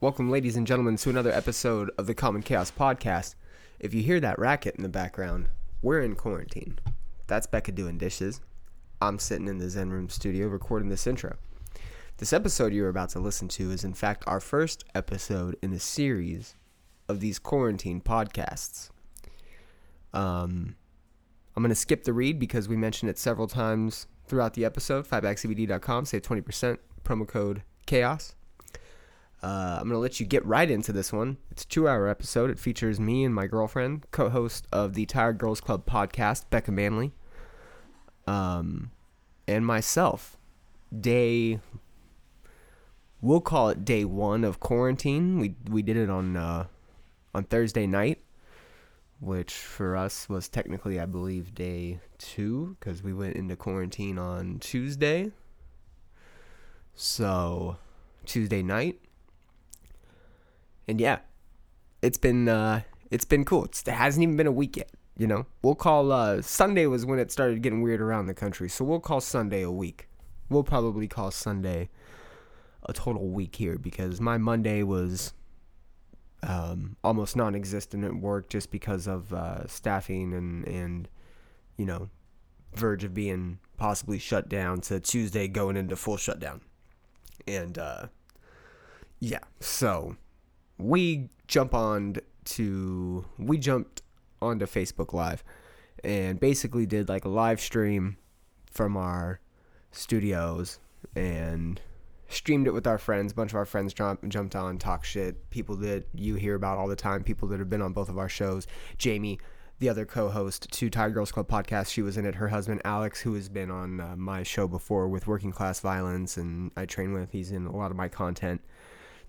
Welcome, ladies and gentlemen, to another episode of the Common Chaos Podcast. If you hear that racket in the background, we're in quarantine. That's Becca doing dishes. I'm sitting in the Zen Room studio recording this intro. This episode you're about to listen to is, in fact, our first episode in a series of these quarantine podcasts. Um, I'm going to skip the read because we mentioned it several times throughout the episode. Fatbackcbd.com, save 20%, promo code CHAOS. Uh, I'm going to let you get right into this one. It's a two hour episode. It features me and my girlfriend, co host of the Tired Girls Club podcast, Becca Manley, um, and myself. Day, we'll call it day one of quarantine. We, we did it on, uh, on Thursday night, which for us was technically, I believe, day two because we went into quarantine on Tuesday. So, Tuesday night and yeah, it's been uh, it's been cool. It's, it hasn't even been a week yet. You know, we'll call uh, Sunday was when it started getting weird around the country, so we'll call Sunday a week. We'll probably call Sunday a total week here because my Monday was um, almost non-existent at work just because of uh, staffing and and you know verge of being possibly shut down to Tuesday going into full shutdown, and uh, yeah, so we jump on to we jumped onto Facebook Live and basically did like a live stream from our studios and streamed it with our friends. A bunch of our friends jump, jumped on, talk shit. People that you hear about all the time, people that have been on both of our shows. Jamie, the other co-host to Tired Girls Club podcast, she was in it. Her husband Alex, who has been on uh, my show before with Working Class Violence, and I train with. He's in a lot of my content.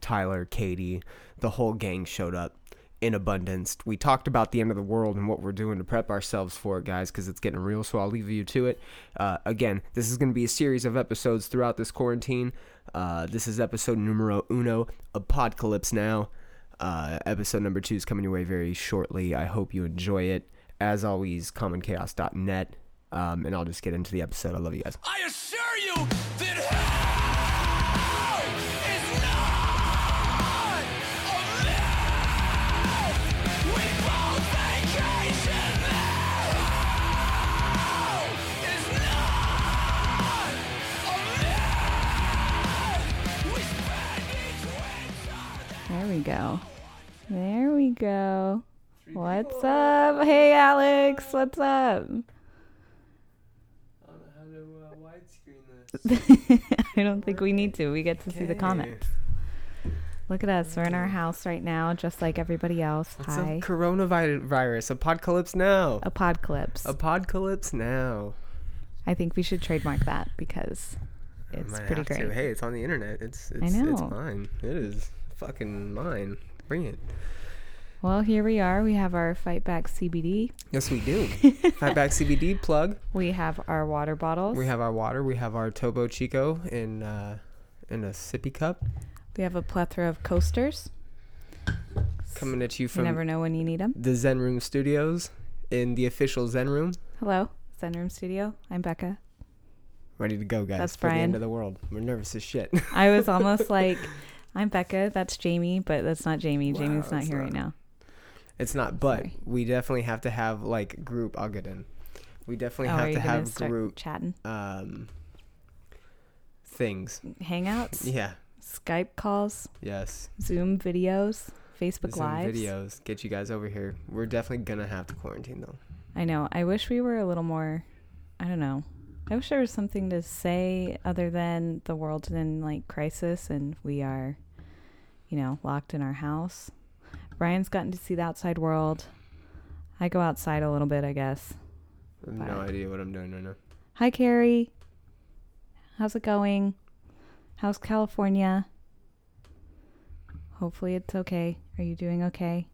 Tyler, Katie, the whole gang showed up in abundance. We talked about the end of the world and what we're doing to prep ourselves for it, guys, because it's getting real. So I'll leave you to it. Uh, again, this is going to be a series of episodes throughout this quarantine. Uh, this is episode numero uno, Apocalypse Now. Uh, episode number two is coming your way very shortly. I hope you enjoy it. As always, commonchaos.net. Um, and I'll just get into the episode. I love you guys. I assure you that There we go. There we go. What's up? Hey, Alex. What's up? Uh, I don't think we need to. We get to see the comments. Look at us. We're in our house right now, just like everybody else. What's Hi. up, coronavirus? Apocalypse now. Apocalypse. Apocalypse now. I think we should trademark that because it's pretty have to. great. Hey, it's on the internet. It's it's I it's know. mine. It is fucking mine. Bring it. Well, here we are. We have our Fatback CBD. Yes, we do. Fatback CBD plug. We have our water bottles. We have our water. We have our Topo Chico in uh, in a sippy cup. We have a plethora of coasters. Coming at you You from never know when you need them. the Zen Room Studios in the official Zen Room. Hello, Zen Room Studio. I'm Becca. Ready to go, guys. That's for the end of the world. We're nervous as shit. I was almost like, I'm Becca. That's Jamie, but that's not Jamie. Wow, Jamie's not here not. right now. It's not, but Sorry. we definitely have to have like group. I'll get in. We definitely oh, have to have group chatting? um things. Hangouts, Yeah. Skype calls, Yes. Zoom videos, Facebook Zoom Lives. videos. Get you guys over here. We're definitely gonna have to quarantine though. I know. I wish we were a little more. I don't know. I wish there was something to say other than the world's in like crisis and we are, you know, locked in our house. Brian's gotten to see the outside world. I go outside a little bit, I guess. I have no idea what I'm doing right now. Hi, Carrie. How's it going? How's California? Hopefully it's okay. Are you doing okay?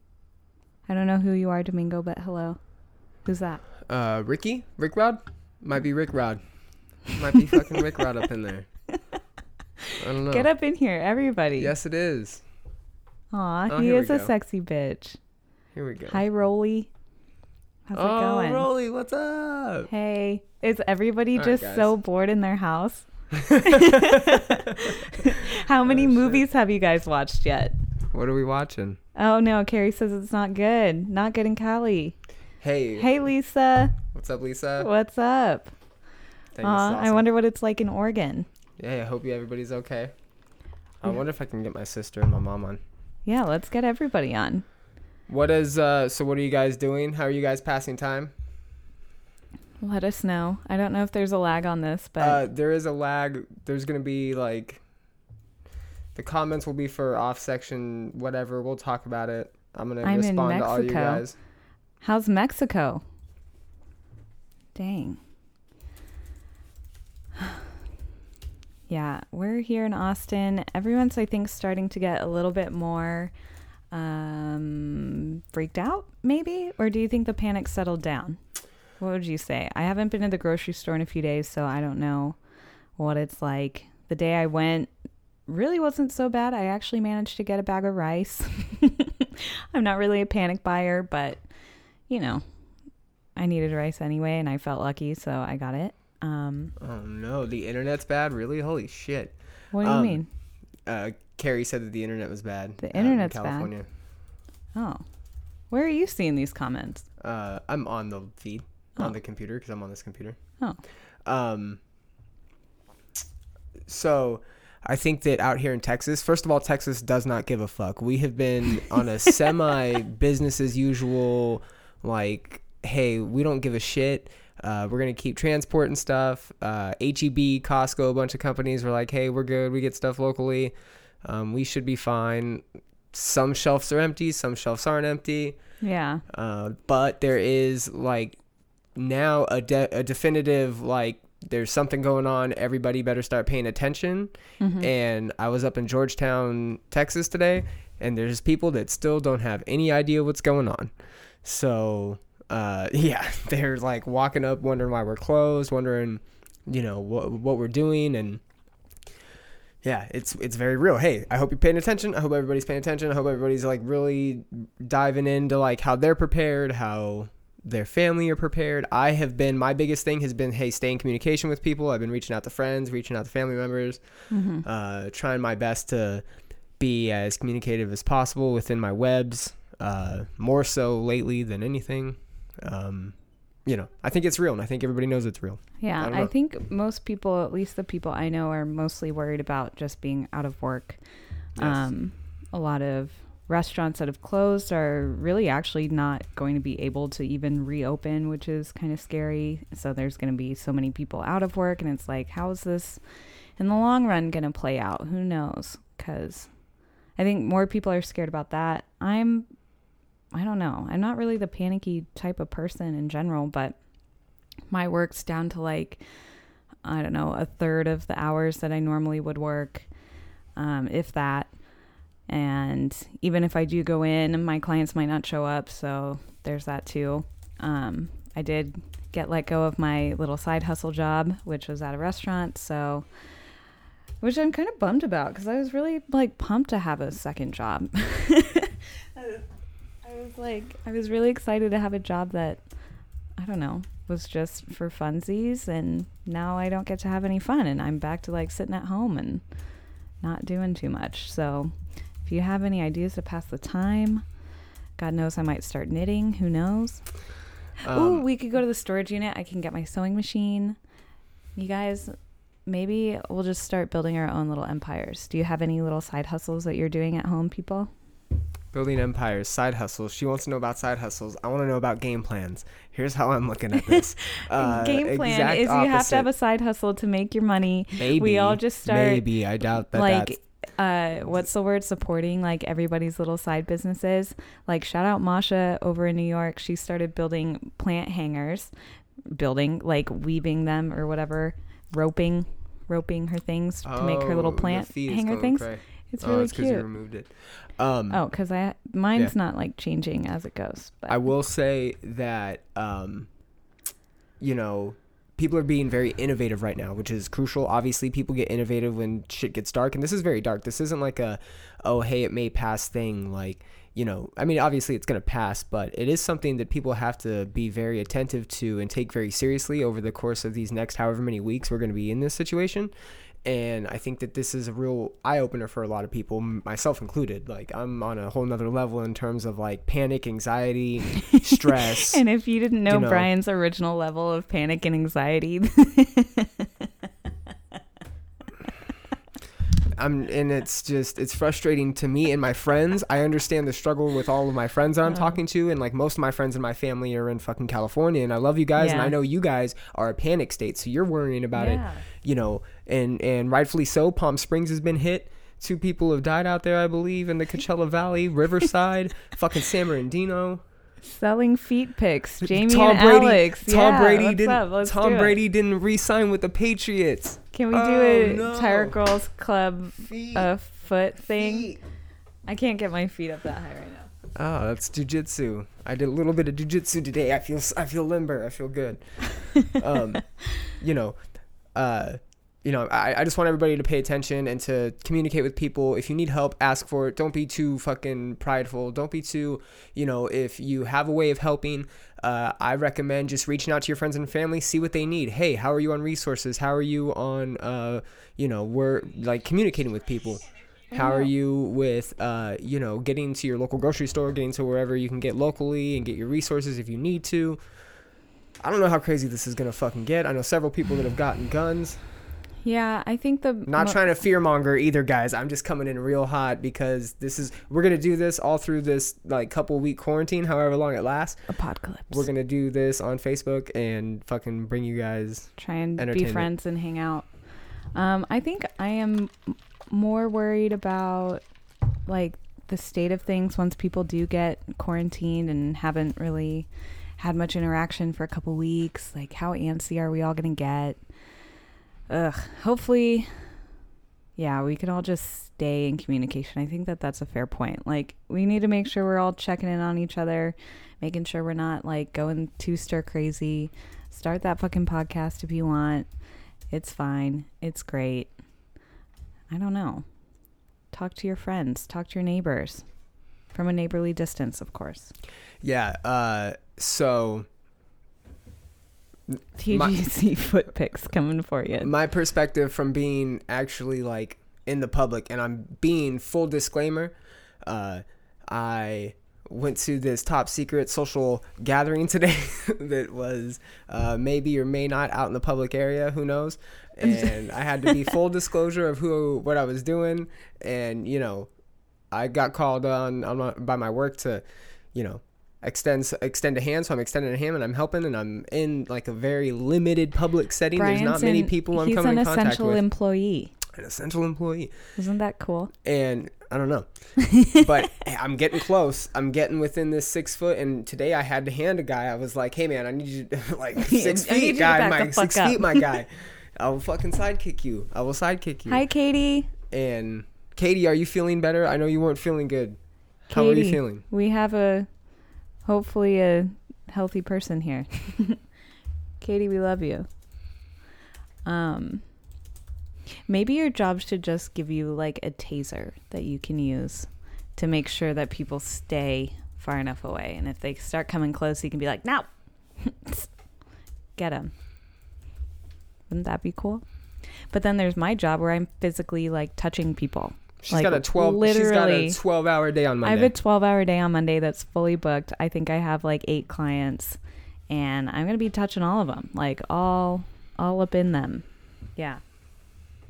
I don't know who you are, Domingo, but hello. Who's that? Uh, Ricky, Rick Rod, might be Rick Rod, might be fucking Rick Rod up in there. I don't know. Get up in here, everybody. Yes, it is. Aw, Oh, he is a sexy bitch. Here we go. Hi, Rolly. How's oh, it going? Rolly, what's up? Hey, is everybody All right, just guys. so bored in their house? How many Oh, movies have you guys watched yet? What are we watching? Oh no, Carrie says it's not good. Not good in Cali. Hey, Hey Lisa, what's up, Lisa? what's up? Thanks, Aw, I wonder what it's like in Oregon. Yeah, I hope you everybody's okay. I Yeah. wonder if I can get my sister and my mom on. Yeah, let's get everybody on. What is uh? So what are you guys doing? How are you guys passing time? Let us know. I don't know if there's a lag on this, but Uh, there is a lag. There's gonna be like. The comments will be for off section, whatever. We'll talk about it. I'm gonna I'm respond to all you Mexico. guys. how's Mexico? Dang. Yeah, we're here in Austin. Everyone's, I think, starting to get a little bit more um, freaked out, maybe? Or do you think the panic settled down? What would you say? I haven't been to the grocery store in a few days, so I don't know what it's like. The day I went really wasn't so bad. I actually managed to get a bag of rice. I'm not really a panic buyer, but you know, I needed rice anyway, and I felt lucky, so I got it. Um, Oh no, the internet's bad. Really? Holy shit. what do you Um, mean? Uh, Carrie said that the internet was bad. The out in internet's bad? Oh, where are you seeing these comments? Uh, I'm on the feed Oh. on the computer because I'm on this computer. Oh, Um, so I think that out here in Texas, first of all, Texas does not give a fuck. We have been on a semi business as usual, like, hey, we don't give a shit. Uh, we're gonna keep transporting stuff. Uh, HEB, Costco, a bunch of companies were like, hey, we're good. We get stuff locally. Um, we should be fine. Some shelves are empty. Some shelves aren't empty. yeah. Uh, but there is like now a, de- a definitive like there's something going on. Everybody better start paying attention. Mhm. And I was up in Georgetown, Texas today, and there's people that still don't have any idea what's going on. So uh, yeah, they're like walking up, wondering why we're closed, wondering you know what what we're doing, and yeah, it's it's very real. Hey, I hope you're paying attention. I hope everybody's paying attention. I hope everybody's like really diving into like how they're prepared, how their family are prepared. I have been my biggest thing has been hey, stay in communication with people. I've been reaching out to friends, reaching out to family members, Mhm. uh, trying my best to be as communicative as possible within my webs. Uh, more so lately than anything. Um, you know, I think it's real, and I think everybody knows it's real. Yeah, don't I, think most people, at least the people I know, are mostly worried about just being out of work. Yes. Um, a lot of restaurants that have closed are really actually not going to be able to even reopen, which is kind of scary. So there's going to be so many people out of work, and it's like, how is this in the long run going to play out? Who knows? Because I think more people are scared about that. I'm, I don't know. I'm not really the panicky type of person in general, but my work's down to like, I don't know, a third of the hours that I normally would work, um, if that. And even if I do go in, my clients might not show up. So there's that too. Um, I did get let go of my little side hustle job, which was at a restaurant. So, which I'm kind of bummed about because I was really like pumped to have a second job. I was- like, I was really excited to have a job that, I don't know, was just for funsies. And now I don't get to have any fun. And I'm back to like sitting at home and not doing too much. So, if you have any ideas to pass the time, God knows I might start knitting. Who knows? Um, we could go to the storage unit. I can get my sewing machine. You guys, maybe we'll just start building our own little empires. Do you have any little side hustles that you're doing at home, people? Building empires, side hustles. She wants to know about side hustles. I want to know about game plans. Here's how I'm looking at this. Uh, Game plan is you have to have a side hustle to make your money. Maybe we all just start Maybe I doubt that. like uh what's the word supporting like everybody's little side businesses like shout out masha over in new york she started building plant hangers building like weaving them or whatever roping roping her things to make her little Oh, plant hanger things it's oh, really it's because you cute removed it. Um, oh because i mine's not like changing as it goes but I will say that um, you know people are being very innovative right now, which is crucial. Obviously, people get innovative when shit gets dark, and this is very dark. This isn't like a oh hey it may pass thing. Like you know, I mean obviously it's gonna pass, but it is something that people have to be very attentive to and take very seriously over the course of these next however many weeks we're gonna be in this situation. And I think that this is a real eye opener for a lot of people, myself included. Like I'm on a whole nother level in terms of like panic, anxiety, stress. And if you didn't know, You know. Brian's original level of panic and anxiety, I'm and it's just it's frustrating to me and my friends. I understand the struggle with all of my friends that I'm Oh. talking to, and like most of my friends in my family are in fucking California, and I love you guys, and I know you guys are a panic state, so you're worrying about it, you know, and and rightfully so. Palm Springs has been hit. Two people have died out there, I believe, in the Coachella Valley, Riverside, fucking San Bernardino. Selling feet pics, Jamie Tom and Brady, Alex. Tom yeah, Brady didn't. Tom it. Brady didn't re-sign with the Patriots. Can we do Oh, a no. Tired Girls Club Feet. uh, foot thing? Feet. I can't get my feet up that high right now. Oh, that's jujitsu. I did a little bit of jujitsu today. I feel I feel limber. I feel good. um, you know, uh, you know, I, I just want everybody to pay attention and to communicate with people. If you need help, ask for it. Don't be too fucking prideful. Don't be too, you know, if you have a way of helping, uh, I recommend just reaching out to your friends and family, see what they need. Hey, how are you on resources? How are you on, uh, you know, we're like communicating with people. How are you with, uh, you know, getting to your local grocery store, getting to wherever you can get locally and get your resources if you need to. I don't know how crazy this is gonna fucking get. I know several people that have gotten guns. Yeah, I think the Not mo- trying to fearmonger either, guys. I'm just coming in real hot because this is we're gonna do this all through this like couple week quarantine, however long it lasts. apocalypse. We're gonna do this on Facebook and fucking bring you guys. try and be friends and hang out. Um, I think I am more worried about like the state of things once people do get quarantined and haven't really had much interaction for a couple weeks. Like, how antsy are we all gonna get? Ugh. Hopefully, yeah, we can all just stay in communication. I think that that's a fair point. Like, we need to make sure we're all checking in on each other, making sure we're not like going too stir crazy. Start that fucking podcast if you want. It's fine. It's great. I don't know. Talk to your friends, talk to your neighbors from a neighborly distance, of course. Yeah. Uh. So TGC foot pics coming for you. my perspective from being actually like in the public and i'm being full disclaimer uh i went to this top secret social gathering today that was uh maybe or may not out in the public area who knows and i had to be full disclosure of who what i was doing and you know i got called on, on my, by my work to you know extend extend a hand so i'm extending a hand and i'm helping and i'm in like a very limited public setting. There's not many an- people i'm coming in contact with. He's an essential employee. an essential employee. Isn't that cool? and i don't know. But i'm getting close. I'm getting within this six foot and today i had to hand a guy. I was like hey man i need you to like six I need you feet guy my six up." feet my guy. I will fucking sidekick you. I will sidekick you. Hi, Katie. and katie are you feeling better? I know you weren't feeling good. How are you feeling? We have a hopefully a healthy person here. Katie, we love you. Um maybe your job should just give you like a taser that you can use to make sure that people stay far enough away and if they start coming close you can be like, "No." Get them. Wouldn't that be cool? But then there's my job where I'm physically like touching people. She's like, got a 12 she's got a literally- 12 hour day on Monday. I have a 12 hour day on Monday that's fully booked. I think I have like eight clients and I'm going to be touching all of them, like all, all up in them. Yeah.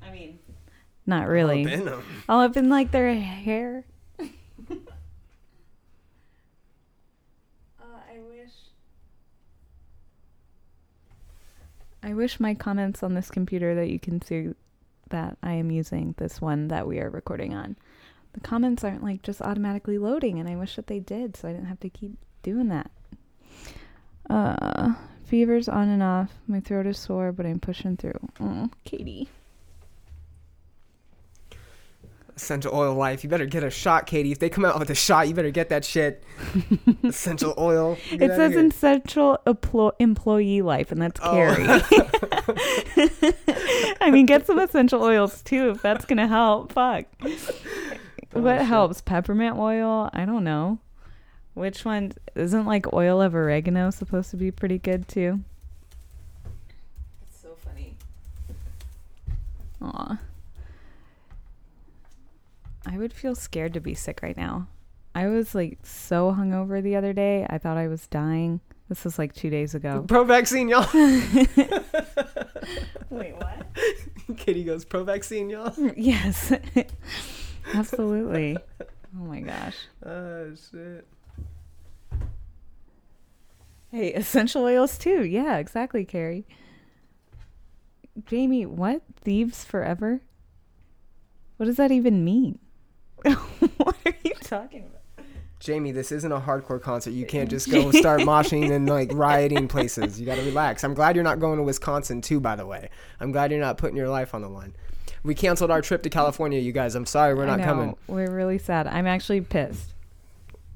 I mean, not really. Up in 'em. All up in like their hair. uh, I wish. I wish my comments on this computer that you can see that I am using this one that we are recording on. The comments aren't like just automatically loading, and I wish that they did, so I didn't have to keep doing that. Uh, fever's on and off. My throat is sore, but I'm pushing through. Oh, Katie. Essential oil life you better get a shot katie if they come out with a shot you better get that shit essential oil Get It says essential emplo- employee life, and that's Oh. Carrie. I mean, get some essential oils too if that's gonna help. Fuck. Oh, what shit. helps? Peppermint oil? I don't know. Which one isn't like oil of oregano supposed to be pretty good too? It's so funny. Aw. I would feel scared to be sick right now. I was like so hungover the other day. I thought I was dying. This was like two days ago. Pro vaccine, y'all. Wait, what? Kitty goes pro vaccine, y'all. Mm, yes. Absolutely. Oh my gosh. Oh shit. Hey, essential oils too. Yeah, exactly, Carrie. Jamie, what? Thieves forever? What does that even mean? what are you talking about? Jamie, this isn't a hardcore concert. You can't just go start moshing and like rioting places. You got to relax. I'm glad you're not going to Wisconsin too, by the way. I'm glad you're not putting your life on the line. We canceled our trip to California, you guys. I'm sorry we're I not know, coming. We're really sad. I'm actually pissed.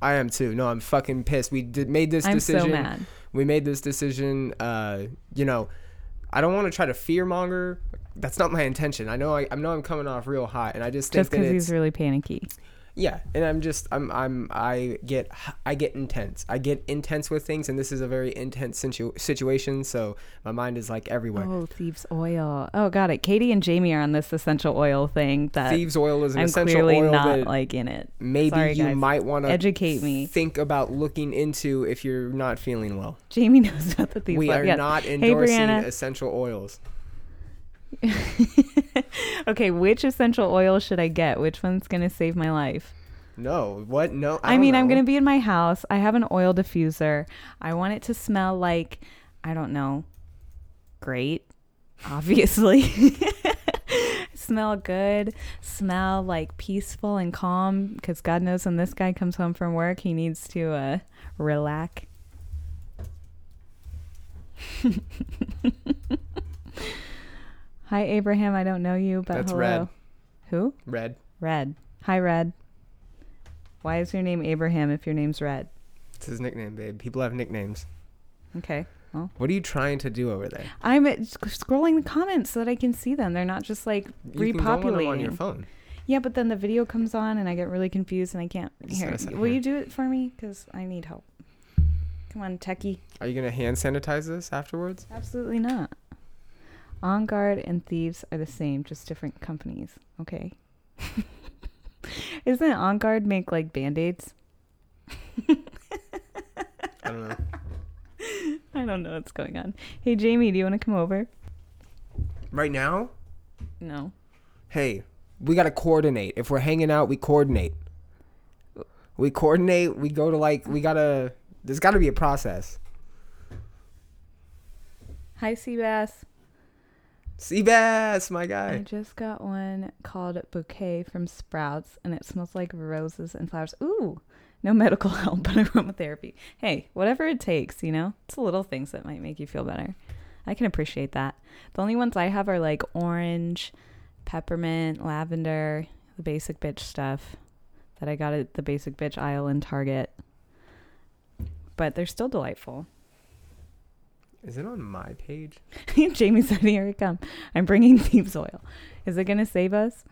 I am too. No, I'm fucking pissed. We did, made this I'm decision. so mad. We made this decision. Uh, you know, I don't want to try to fear monger. That's not my intention. I know I, I know I'm coming off real hot, and I just think Just because he's really panicky. Yeah. And I'm just I'm I'm I get I get intense. I get intense with things, and this is a very intense situ- situation. So my mind is like everywhere. Oh, thieves oil. Oh, got it. Katie and Jamie are on this essential oil thing that Thieves oil is an I'm essential clearly oil not like in it. maybe Sorry, you guys. might want to Educate me. think about looking into if you're not feeling well. Jamie knows about the thieves we oil. are Yes. not endorsing Brianna. essential oils. okay, which essential oil should I get? Which one's gonna save my life? No, what? No, I, I, mean, I'm gonna be in my house. I have an oil diffuser. I want it to smell like, I don't know, great. Obviously, smell good. Smell like peaceful and calm. Because God knows when this guy comes home from work, he needs to uh, relax. Hi, Abraham. I don't know you, but That's hello. Red. Who? Red. Red. Hi, Red. Why is your name Abraham if your name's Red? It's his nickname, babe. People have nicknames. Okay. Well, What are you trying to do over there? I'm uh, scrolling the comments so that I can see them. They're not just like You can go on repopulating. on your phone. Yeah, but then the video comes on and I get really confused and I can't hear. Will you do it for me? Because I need help. Come on, techie. Are you gonna hand sanitize this afterwards? Absolutely not. On guard and thieves are the same, just different companies. Okay. Isn't on guard make like band aids? I don't know. I don't know what's going on. Hey, Jamie, do you want to come over? Right now, No. hey, we gotta coordinate. If we're hanging out, we coordinate. We coordinate. We go to like we gotta. There's got to be a process. Hi, Seabass. Seabass, my guy. I just got one called Bouquet from Sprouts, and it smells like roses and flowers. Ooh, no medical help, but aromatherapy. Hey, whatever it takes, you know? It's the little things that might make you feel better. I can appreciate that. The only ones I have are like orange, peppermint, lavender, the basic bitch stuff that I got at the basic bitch aisle in Target. But they're still delightful. Is it on my page? Jamie said, Here I come. I'm bringing thieves oil. Is it going to save us?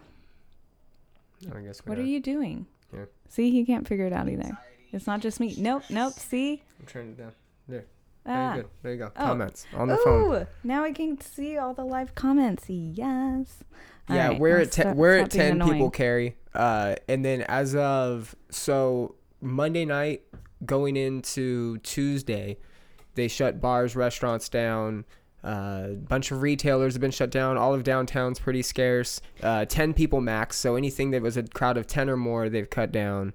I guess. What are you doing? Yeah. See, he can't figure it out either. It's not just me. Nope, nope. See? I'm turning it down. There. Ah. Very good. There you go. Oh. Comments on the phone. Ooh, now I can see all the live comments. Yes. Yeah, right, we're at stop- we're at ten people. Carrie. Uh, and then as of so Monday night going into Tuesday, they shut bars, restaurants down. A uh, bunch of retailers have been shut down. All of downtown's pretty scarce. Uh, ten people max. So anything that was a crowd of ten or more, they've cut down.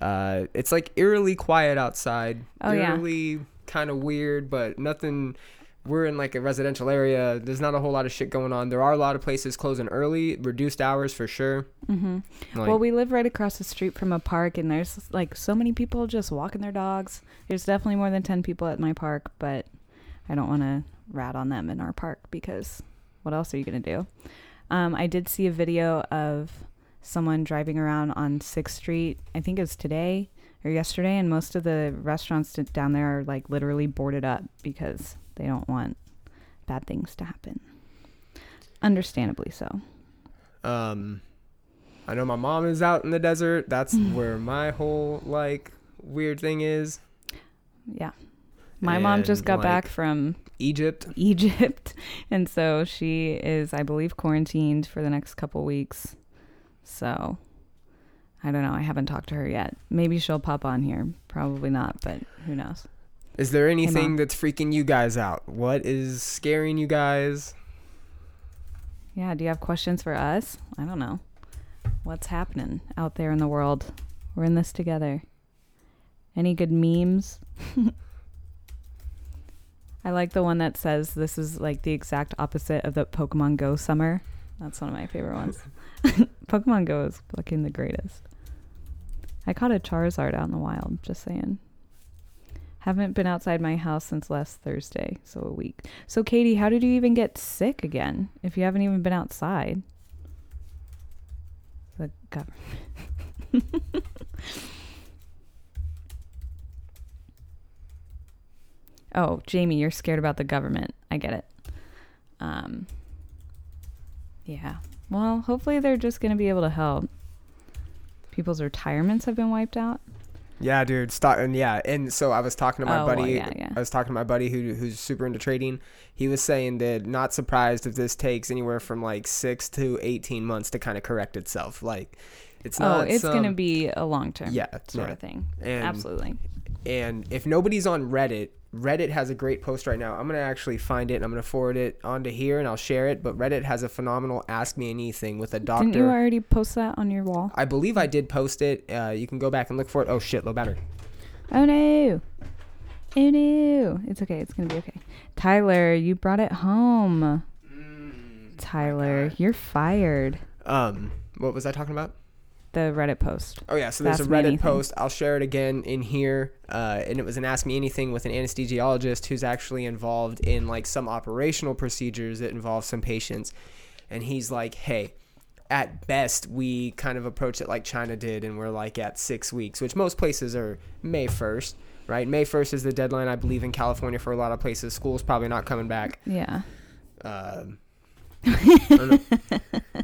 Uh, it's like eerily quiet outside. Oh, yeah. eerily kind of weird, but nothing. We're in like a residential area. There's not a whole lot of shit going on. There are a lot of places closing early, reduced hours for sure. hmm Like, well, we live right across the street from a park, and there's like so many people just walking their dogs. There's definitely more than 10 people at my park, but I don't want to rat on them in our park because what else are you going to do? Um, I did see a video of someone driving around on 6th Street. I think it was today or yesterday, and most of the restaurants down there are like literally boarded up because they don't want bad things to happen. Understandably so. um, I know my mom is out in the desert. That's where my whole like weird thing is. Yeah. My mom just got like, back from Egypt. Egypt, and so she is, I believe, quarantined for the next couple weeks. So I don't know. I haven't talked to her yet. Maybe she'll pop on here. Probably not, but who knows? Is there anything that's freaking you guys out? What is scaring you guys? Yeah. Do you have questions for us? I don't know. What's happening out there in the world? We're in this together. Any good memes? I like the one that says this is like the exact opposite of the Pokemon Go summer. That's one of my favorite ones. Pokemon Go is fucking the greatest. I caught a Charizard out in the wild, just saying. Haven't been outside my house since last Thursday, so a week. So, Katie, how did you even get sick again if you haven't even been outside? The government. oh, Jamie, you're scared about the government. I get it. Um, yeah. Well, hopefully they're just going to be able to help. People's retirements have been wiped out. Yeah, dude. Stop. And yeah, and so I was talking to my Oh, well, buddy. yeah, yeah. I was talking to my buddy who who's super into trading. He was saying that not surprised if this takes anywhere from like six to eighteen months to kind of correct itself. Like, it's oh, not. it's going to be a long term Yeah, sort yeah. of thing. And- Absolutely. And if nobody's on Reddit, Reddit has a great post right now. I'm gonna actually find it. and I'm gonna forward it onto here and I'll share it. But Reddit has a phenomenal Ask Me Anything with a doctor. Didn't you already post that on your wall? I believe I did post it. Uh, you can go back and look for it. Oh shit, low battery. Oh no. Oh no. It's okay. It's going to be okay. Tyler, you brought it home. Tyler, you're fired. Um, what was I talking about? The Reddit post. Oh yeah, so there's Ask a Reddit post. I'll share it again in here, uh, and it was an Ask Me Anything with an anesthesiologist who's actually involved in like some operational procedures that involve some patients, and he's like, "Hey, at best we kind of approach it like China did, and we're like at six weeks, which most places are May first, right? May first is the deadline, I believe, in California for a lot of places. School's probably not coming back. Yeah. Um, I don't know.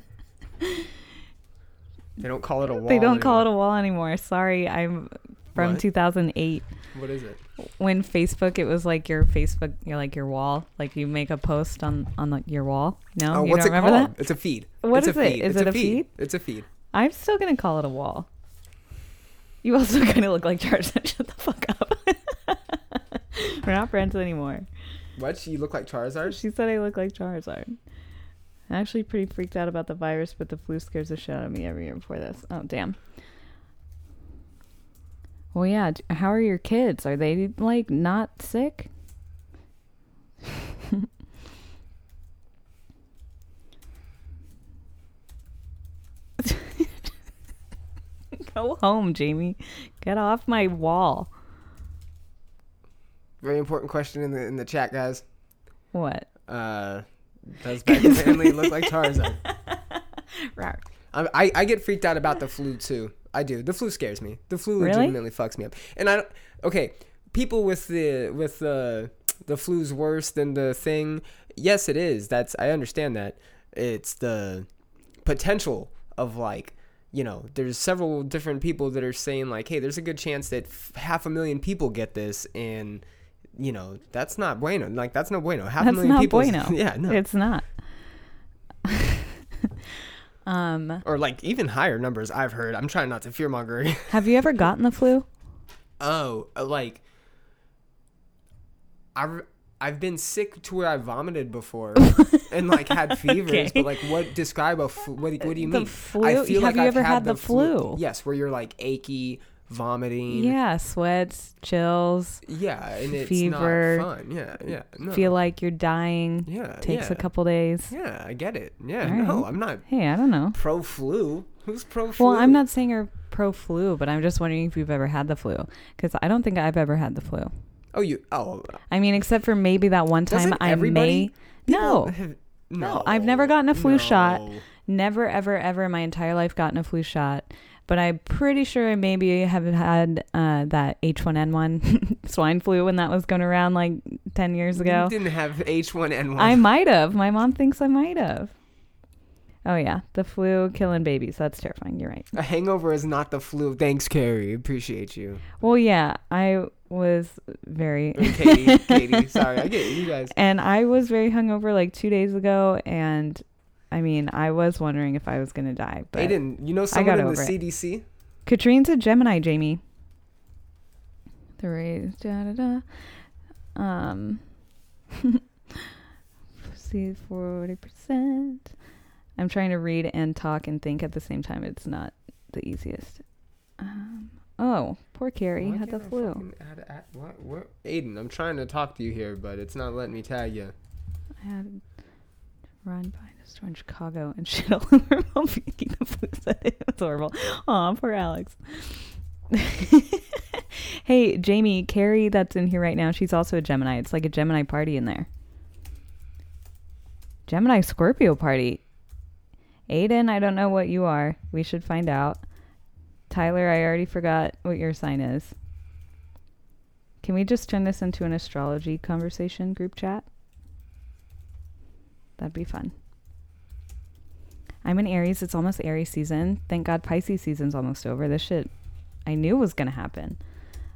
They don't call it a wall. They don't call it anymore. a wall anymore. Sorry, I'm from What? 2008 What is it? when Facebook it was like your Facebook, you're like your wall, like you make a post on on like your wall. No, Oh, you what's don't it remember called? that? It's a feed. What it's is a it? feed. Is it's it a feed? It's a feed. I'm still gonna call it a wall. You also kind of look like Tarzan. Shut the fuck up. We're not friends anymore. What? You look like Charizard? She said I look like Charizard. I'm actually pretty freaked out about the virus, but the flu scares the shit out of me every year before this. Oh, damn. Well, yeah. How are your kids? Are they, like, not sick? Go home, Jamie. Get off my wall. Very important question in the in the chat, guys. What? Uh, does Becca Manley look like Tarzan. right. I, I I get freaked out about the flu too. I do. The flu scares me. The flu Really? legitimately fucks me up. And I don't. Okay, people with the with the the flu's worse than the thing. Yes, it is. That's I understand that. It's the potential of like you know there's several different people that are saying like hey there's a good chance that f- half a million people get this and you know that's not bueno like that's no bueno half a That's million not people bueno. yeah no It's not. um, or like even higher numbers i've heard i'm trying not to fearmonger have you ever gotten the flu? Oh, uh, like I've I've been sick to where I vomited before and like had fevers, Okay. but like what describe a flu? What, what do you The mean? flu? I feel Have like you I've ever had the flu? Yes, where you're like achy, vomiting. Yeah, sweats, chills, yeah, and it's Fever. not fun. Yeah, yeah. No. feel like you're dying. yeah, Takes yeah. a couple days. Yeah, I get it. Yeah, no. I'm not Hey, I don't know. pro flu. Who's pro flu? Well, I'm not saying you're pro flu, but I'm just wondering if you've ever had the flu because I don't think I've ever had the flu. Oh, you. Oh, I mean, except for maybe that one time I may. No, have- No, I've never gotten a flu shot. Never, ever, ever in my entire life gotten a flu shot. But I'm pretty sure I maybe have had uh, that H1N1 swine flu when that was going around like 10 years ago. You didn't have H1N1. I might have. My mom thinks I might have. Oh yeah, the flu killing babies. That's terrifying. You're right. A hangover is not the flu. Thanks, Carrie. Appreciate you. Well, yeah, I was very Katie, Katie. Sorry, I get you guys. and I was very hungover like 2 days ago and I mean, I was wondering if I was going to die, but Aiden, you know i got someone in the it. CDC? Katrine's a Gemini, Jamie. The rays, da da da. Um, see, forty percent. I'm trying to read and talk and think at the same time. It's not the easiest. Um, oh, poor Carrie Why had the flu. add- add- what- what- Aiden, I'm trying to talk to you here, but it's not letting me tag you. I had to run by store in Chicago and shit all over the was horrible. Aw, poor Alex. hey, Jamie, Carrie, that's in here right now. She's also a Gemini. It's like a Gemini party in there. Gemini Scorpio party. Aiden, I don't know what you are. We should find out. Tyler, I already forgot what your sign is. Can we just turn this into an astrology conversation group chat? That'd be fun. I'm an Aries. It's almost Aries season. Thank God Pisces season's almost over. This shit I knew was going to happen.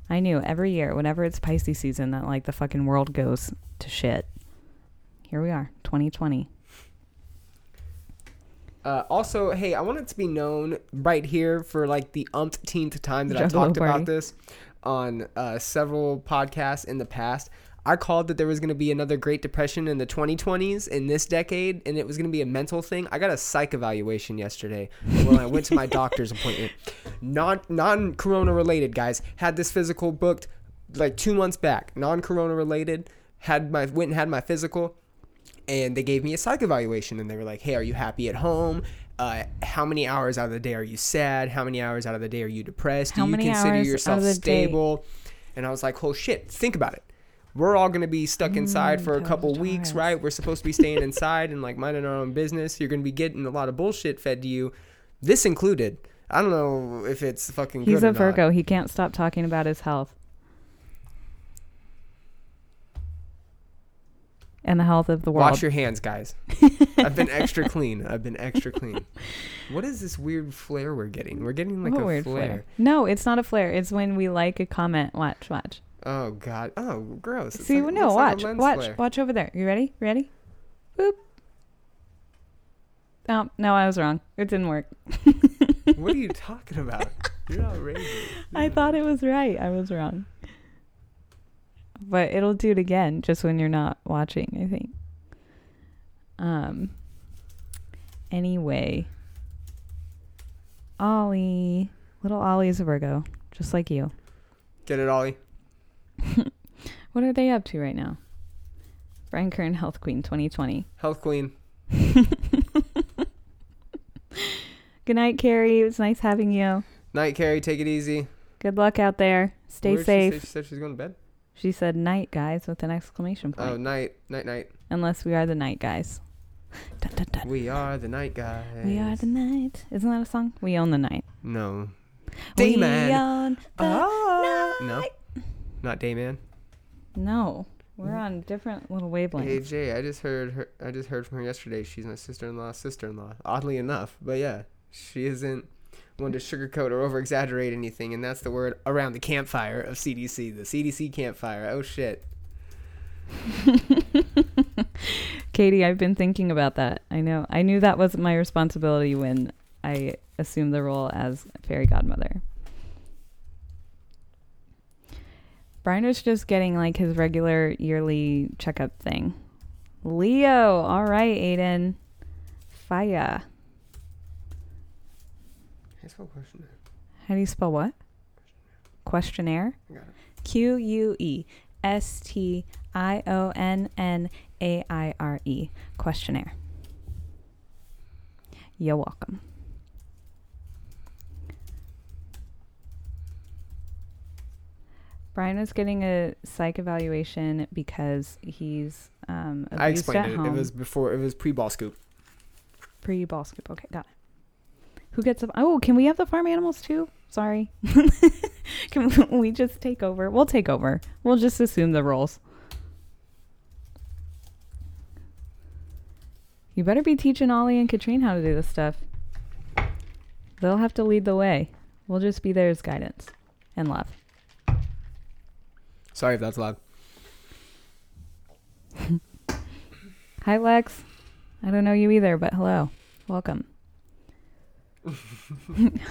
I knew every year, whenever it's Pisces season, that like the fucking world goes to shit. Here we are, 2020. Uh, also, hey, I want it to be known right here for like the umpteenth time that I Juggalo talked party. about this on uh, several podcasts in the past. I called that there was going to be another Great Depression in the 2020s in this decade, and it was going to be a mental thing. I got a psych evaluation yesterday when I went to my doctor's appointment. Non non Corona related, guys. Had this physical booked like two months back. Non Corona related. Had my went and had my physical and they gave me a psych evaluation and they were like hey are you happy at home uh, how many hours out of the day are you sad how many hours out of the day are you depressed How do you consider yourself the day- stable and i was like oh shit think about it we're all going to be stuck inside Mm, for a couple weeks right we're supposed to be staying inside and like minding our own business you're going to be getting a lot of bullshit fed to you this included i don't know if it's fucking He's good or a not. Virgo. He can't stop talking about his health. And the health of the world. Wash your hands, guys. I've been extra clean. I've been extra clean. What is this weird flare we're getting? We're getting like What a weird flare. flare. No, it's not a flare. It's when we like a comment. Watch, watch. Oh god. Oh, gross. It's See, like- no, looks like watch, watch, flare. watch over there. You ready? Ready? Boop. Oh, no, I was wrong. It didn't work. What are you talking about? You're outrageous. I thought it was right. I was wrong. But it'll do it again just when you're not watching, I think. Um anyway. Ollie. Little Ollie is a Virgo, just like you. Get it, Ollie. What are they up to right now? Brian Kern Health Queen 2020. Health queen. Good night, Carrie. It was nice having you. Night, Carrie. Take it easy. Good luck out there. Stay Where did she safe. She said she's going to bed. She said night, guys, with an exclamation point. Oh, night, night, night. Unless we are the night guys. Dun, dun, dun. We are the night guys. We are the night. Isn't that a song? We own the night. No. We own the Ah. night. No. Not Dayman. No, we're on different little wavelengths. Hey Jay, I just heard her. I just heard from her yesterday. She's my sister-in-law's sister-in-law. Oddly enough, but yeah, she isn't one to sugarcoat or over-exaggerate anything, and that's the word around the campfire of CDC. The CDC campfire. Oh shit. Katie, I've been thinking about that. I know. I knew that was my responsibility when I assumed the role as fairy godmother. Brian was just getting like his regular yearly checkup thing. Leo, all right, Aiden. Fire. Hey, spell question. How do you spell what? Questionnaire. Q U E S T I O N N A I R E. Questionnaire. You're welcome. Brian was getting a psych evaluation because he's um, abused I explained at it. home. It was before. It was pre-ball scoop. Pre ball scoop. Okay, got it. Who gets the? Oh, can we have the farm animals too? Sorry. can we just take over? We'll take over. We'll just assume the roles. You better be teaching Ollie and Katrine how to do this stuff. They'll have to lead the way. We'll just be there as guidance and love. Sorry if that's loud. Hi, Lex. I don't know you either, but hello. Welcome.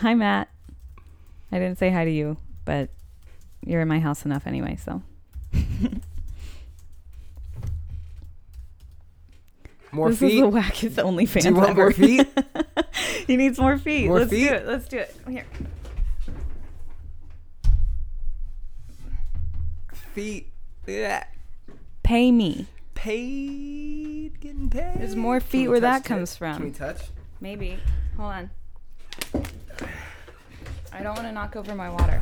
hi, Matt. I didn't say hi to you, but you're in my house enough anyway, so. More this feet. is the wackest OnlyFans Do you want ever. more feet? he needs more feet. More Let's feet? do it. Let's do it. Here. Feet. Yeah. Pay me. Paid. Getting paid. There's more feet where that comes it? from. Can we touch? Maybe. Hold on. I don't want to knock over my water.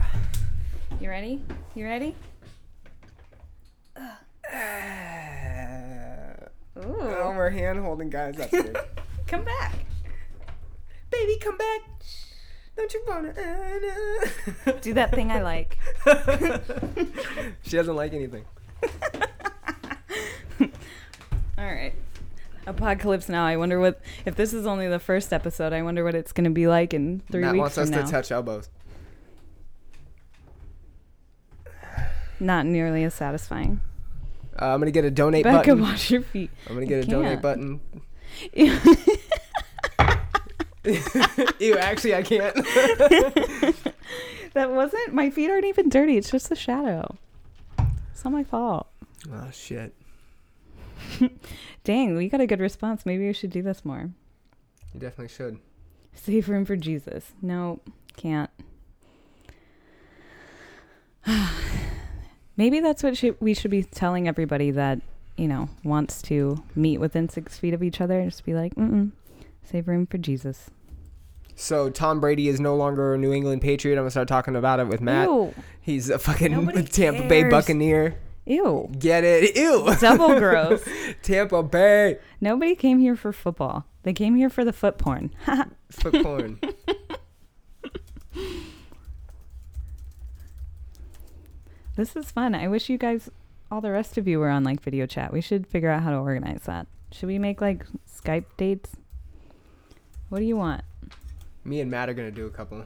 You ready? You ready? Oh, Ooh. we're hand holding guys. That's good. Come back. Baby, come back. Don't you wanna? Do that thing I like. she doesn't like anything. All right. Apocalypse now. I wonder what if this is only the first episode. I wonder what it's going to be like in three Matt weeks wants from us now. to touch elbows. Not nearly as satisfying. Uh, I'm gonna get a donate Becca, button. wash your feet. I'm gonna I get a donate can't. button. Ew, actually, I can't. that wasn't. My feet aren't even dirty. It's just the shadow. It's not my fault. oh shit. Dang, we got a good response. Maybe we should do this more. You definitely should. Save room for Jesus. No, can't. Maybe that's what we should be telling everybody that, you know, wants to meet within six feet of each other. Just be like, mm save room for Jesus. So Tom Brady is no longer a New England Patriot. I'm gonna start talking about it with Matt. Ew. He's a fucking Nobody Tampa Bay. Buccaneer. Ew. Get it? Ew. Double gross. Tampa Bay. Nobody came here for football. They came here for the foot porn. Foot porn. this is fun. I wish you guys, all the rest of you, were on like video chat. We should figure out how to organize that. Should we make like Skype dates? What do you want? Me and Matt are gonna do a couple.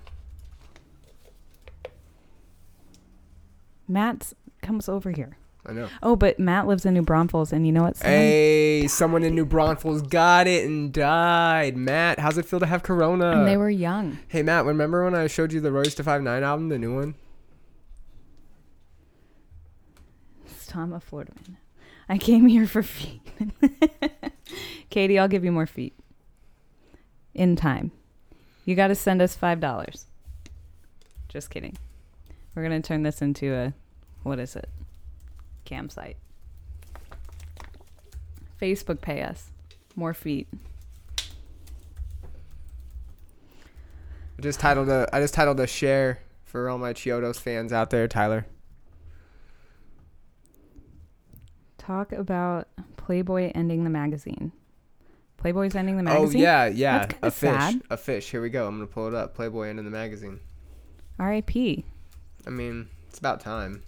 Matt comes over here. I know. Oh, but Matt lives in New Braunfels, and you know what? Someone- Hey, someone in New Braunfels got it and died. Matt, how's it feel to have Corona? and they were young. Hey Matt, remember when I showed you the Royce da 5'9" album, the new one? It's Tom a Florida man. I came here for feet. Katie, I'll give you more feet. In time. You got to send us five dollars. Just kidding. We're gonna turn this into a, what is it? Campsite. Facebook pay us. More feet. I just titled a I just titled a share for all my Chiodos fans out there, Tyler. Talk about Playboy ending the magazine. Playboy's ending the oh, magazine. Oh yeah, yeah. A fish. sad. A fish. Here we go. I'm gonna pull it up. Playboy end in the magazine. R.I.P. I mean, it's about time.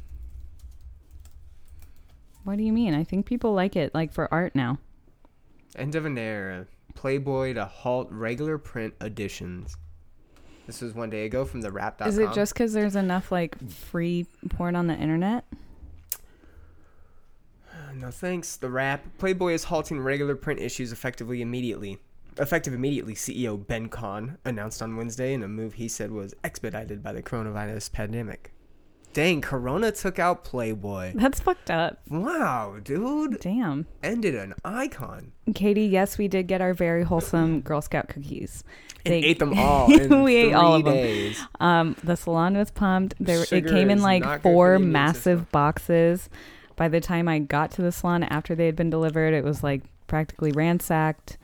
What do you mean? I think people like it, like for art now. End of an era. Playboy to halt regular print editions. This was one day ago from TheWrap.com. Is it just because there's enough like free porn on the internet? No thanks. The Wrap. Playboy is halting regular print issues effectively immediately. Effective immediately, CEO Ben Kohn announced on Wednesday in a move he said was expedited by the coronavirus pandemic. Dang, Corona took out Playboy. That's fucked up. Wow, dude. Damn. Ended an icon. Katie, yes, we did get our very wholesome Girl Scout cookies. And They- ate them all in We ate all of them. Um, the salon was pumped. There, it came in like not good for four massive boxes. By the time I got to the salon after they had been delivered, it was like practically ransacked.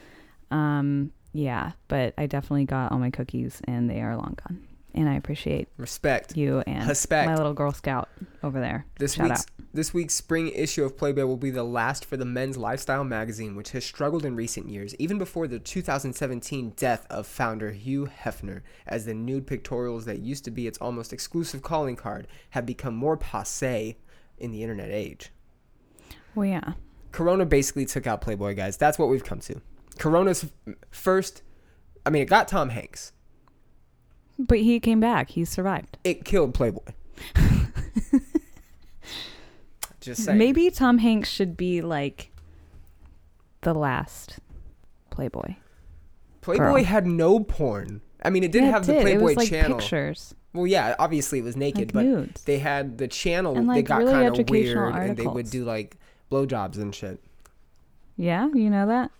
Um, yeah, but I definitely got all my cookies, and they are long gone. And I appreciate Respect. you and Respect. my little Girl Scout over there. This Shout week's this week's spring issue of Playboy will be the last for the men's lifestyle magazine, which has struggled in recent years, even before the 2017 death of founder Hugh Hefner, as the nude pictorials that used to be its almost exclusive calling card have become more passe in the internet age. Well, yeah. Corona basically took out Playboy, guys. That's what we've come to. Corona's first. I mean, it got Tom Hanks. But he came back. He survived. It killed Playboy. Just saying. Maybe Tom Hanks should be like the last Playboy. Playboy Girl. had no porn. I mean, it did Yeah, have it the did. Playboy it was like channel. pictures, Well, yeah, obviously it was naked, like but nudes. they had the channel. And, they like, got really kind of weird, and they would do like blowjobs and shit. Yeah, you know that.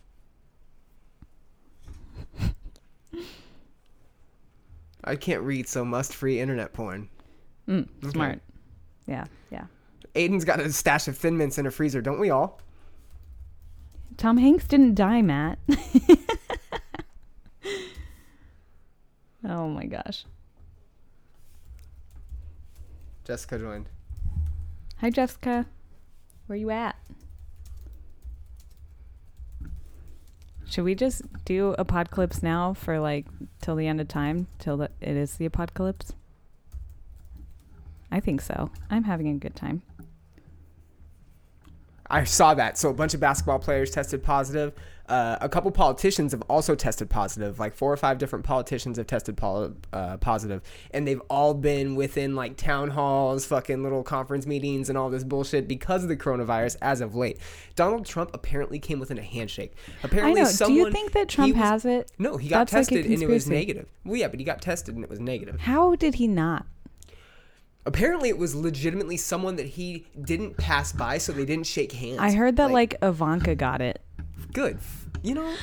I can't read, so must free internet porn. Mm, Okay. smart. Yeah, yeah. Aiden's got a stash of Thin Mints in a freezer, don't we all? Tom Hanks didn't die, Matt. oh my gosh. Jessica joined. Hi, Jessica. Where you at? Should we just do apocalypse now for like till the end of time, till the, it is the apocalypse? I think so. I'm having a good time. I saw that. So a bunch of basketball players tested positive. Uh, a couple politicians have also tested positive. Like four or five different politicians have tested pol- uh, positive, and they've all been within like town halls, fucking little conference meetings, and all this bullshit because of the coronavirus. As of late, Donald Trump apparently came within a handshake. I Apparently, know. someone. do you think that Trump was- has it? No, he got That's like tested and it was negative. Well, yeah, but he got tested and it was negative. How did he not? Apparently, it was legitimately someone that he didn't pass by, so they didn't shake hands. I heard that like Ivanka got it. Good. You know,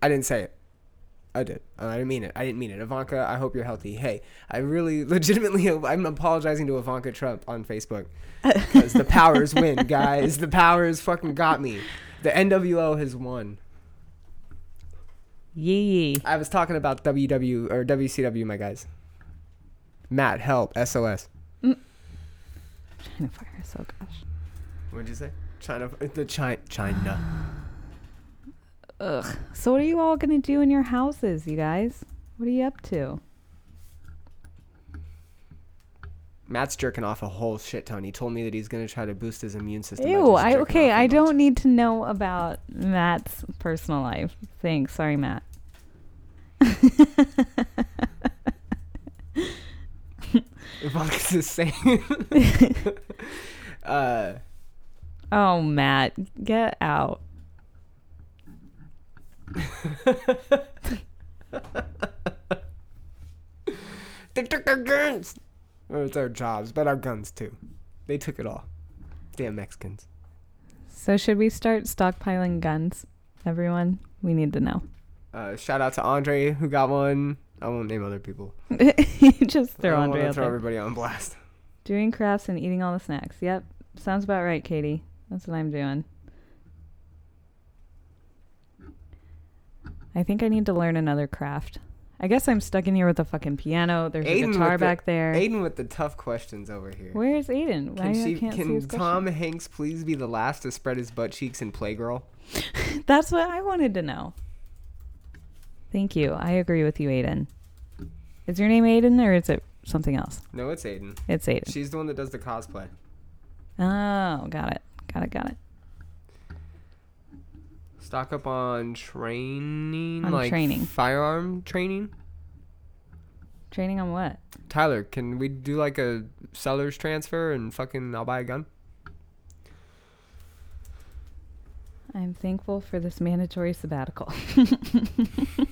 I didn't say it. I did. I didn't mean it. I didn't mean it. Ivanka, I hope you're healthy. Hey, I really legitimately, I'm apologizing to Ivanka Trump on Facebook because the powers win, guys. The powers fucking got me. The NWO has won. Yee. I was talking about WW or WCW, my guys. Matt, help, SOS. China virus. Oh gosh. What'd you say? China, the China, China. Ugh. So what are you all gonna do in your houses, you guys? What are you up to? Matt's jerking off a whole shit ton. He told me that he's gonna try to boost his immune system. Ew. I okay. I don't need to know about Matt's personal life. Thanks. Sorry, Matt. Ivanka's the same. uh, Oh, Matt, get out. they took our guns. Or it's our jobs, but our guns too. They took it all. Damn Mexicans. So should we start stockpiling guns? Everyone, we need to know. Uh, shout out to Andre who got one. I won't name other people. Just I throw don't Andre out throw there. everybody on blast. Doing crafts and eating all the snacks. Yep. Sounds about right, Katie. That's what I'm doing. I think I need to learn another craft. I guess I'm stuck in here with a fucking piano. There's a Aiden guitar with the- back there. Aiden with the tough questions over here. Where's Aiden? Why Can, she, can't see can Tom question? Hanks please be the last to spread his butt cheeks in Playgirl? That's what I wanted to know. Thank you. I agree with you, Aiden. Is your name Aiden or is it something else? No, it's Aiden. It's Aiden. She's the one that does the cosplay. Oh, got it. Got it. Got it. Stock up on training, On like training. firearm training. Training on what? Tyler, can we do like a seller's transfer and fucking I'll buy a gun? I'm thankful for this mandatory sabbatical.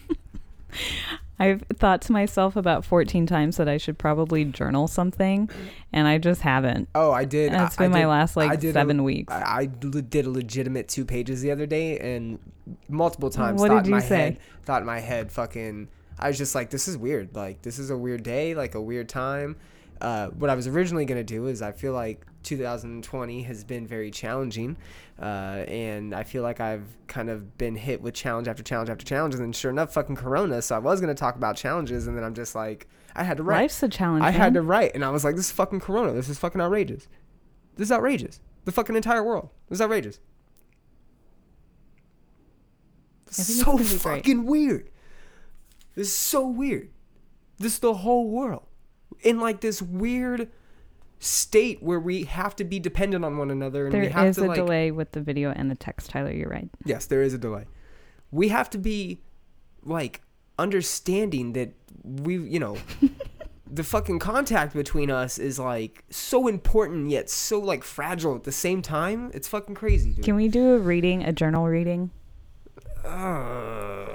I've thought to myself about 14 times that I should probably journal something, and I just haven't. Oh, I did. And it's I- I been my did- last I like did a- seven weeks. I, I did a legitimate two pages the other day, and multiple times What thought did in my say? head, thought in my head, fucking. I was just like, this is weird. Like, this is a weird day, like a weird time. Uh, what I was originally gonna do is I feel like 2020 has been very challenging, uh, and I feel like I've kind of been hit with challenge after challenge after challenge, and then sure enough, fucking Corona. So I was gonna talk about challenges, and then I'm just like, I had to write. Life's a challenge. I had to write, and I was like, "This is fucking Corona. This is fucking outrageous. This is outrageous. The fucking entire world. This is outrageous. This is so fucking weird. This is so weird. This is the whole world in like this weird state where we have to be dependent on one another, and There we have is to a like. delay with the video and the text, Tyler. You're right. Yes, there is a delay. we have to be like understanding that we, you know, the fucking contact between us is like so important yet so like fragile at the same time. It's fucking crazy, dude. Can we do a reading, a journal reading? Uh,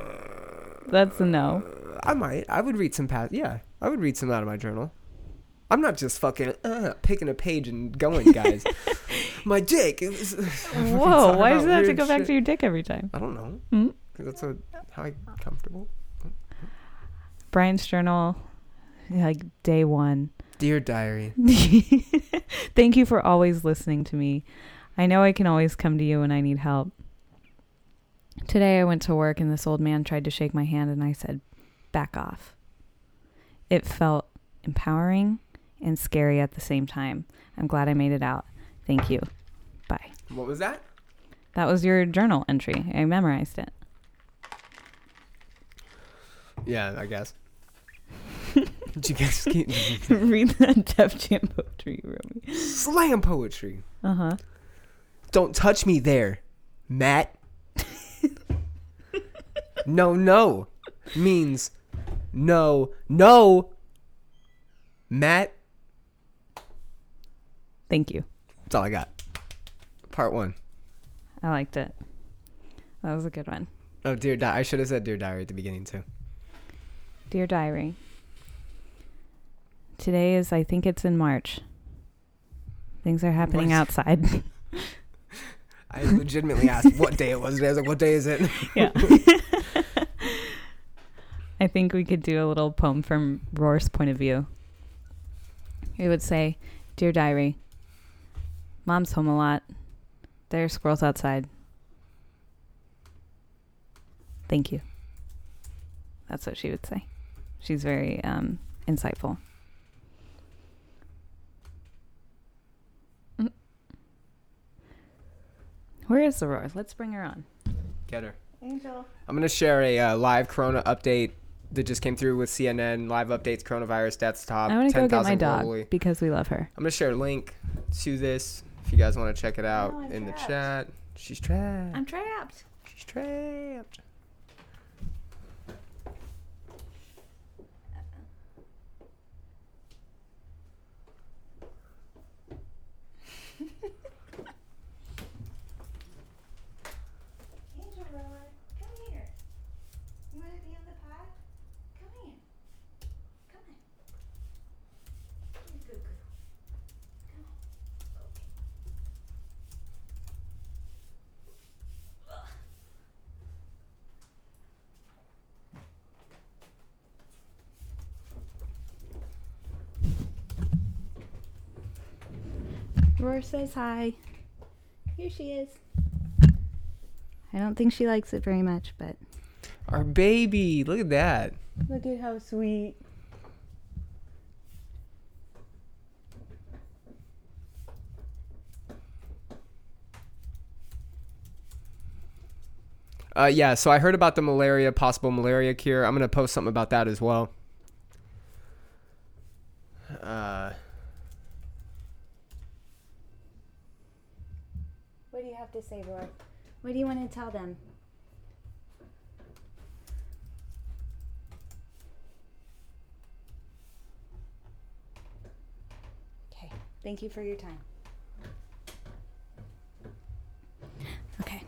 That's a no. I might. I would read some past. Yeah, I would read some out of my journal. I'm not just fucking uh, picking a page and going, guys. my dick. It was, Whoa, why does it have to go back to your dick every time? I don't know. Hmm? That's what, how I comfortable. Brian's journal, like day one. Dear diary. Thank you for always listening to me. I know I can always come to you when I need help. Today I went to work and this old man tried to shake my hand and I said, back off. It felt empowering and scary at the same time. I'm glad I made it out. Thank you. Bye. What was that? That was your journal entry. I memorized it. Yeah, I guess. Did you guys get Read that Def Jam poetry you wrote me. slam poetry? Uh huh. Don't touch me there, Matt. no, no means no, no. Matt. Thank you. That's all I got. Part one. I liked it. That was a good one. Oh, dear di- I should have said dear diary at the beginning too. Dear Diary. Today is, I think it's in March. Things are happening What? outside. I legitimately asked what day it was. today. I was like, "What day is it?" yeah. I think we could do a little poem from Roar's point of view. It would say, Dear Diary, Mom's home a lot. There are squirrels outside. Thank you. That's what she would say. She's very um, insightful. Mm. Where is the roar? Let's bring her on. Get her. Angel. I'm gonna share a uh, live Corona update that just came through with CNN. Live updates, coronavirus deaths top. I want to go get 10,000 my dog globally. because we love her. I'm gonna share a link to this if you guys want to check it out I'm in trapped. the chat. She's trapped. I'm trapped. She's trapped. Angel Roller, come here. You want to be on the pod? Come here. Come on. You're a good girl. Come on. Okay. Roar says hi. Here she is. I don't think she likes it very much, but Our baby. Look at that. look at how sweet. Uh, yeah. So I heard about the malaria, possible malaria cure. I'm gonna post something about that as well. Uh, What do you have to say, Roy? What do you want to tell them? Okay. Thank you for your time. Okay.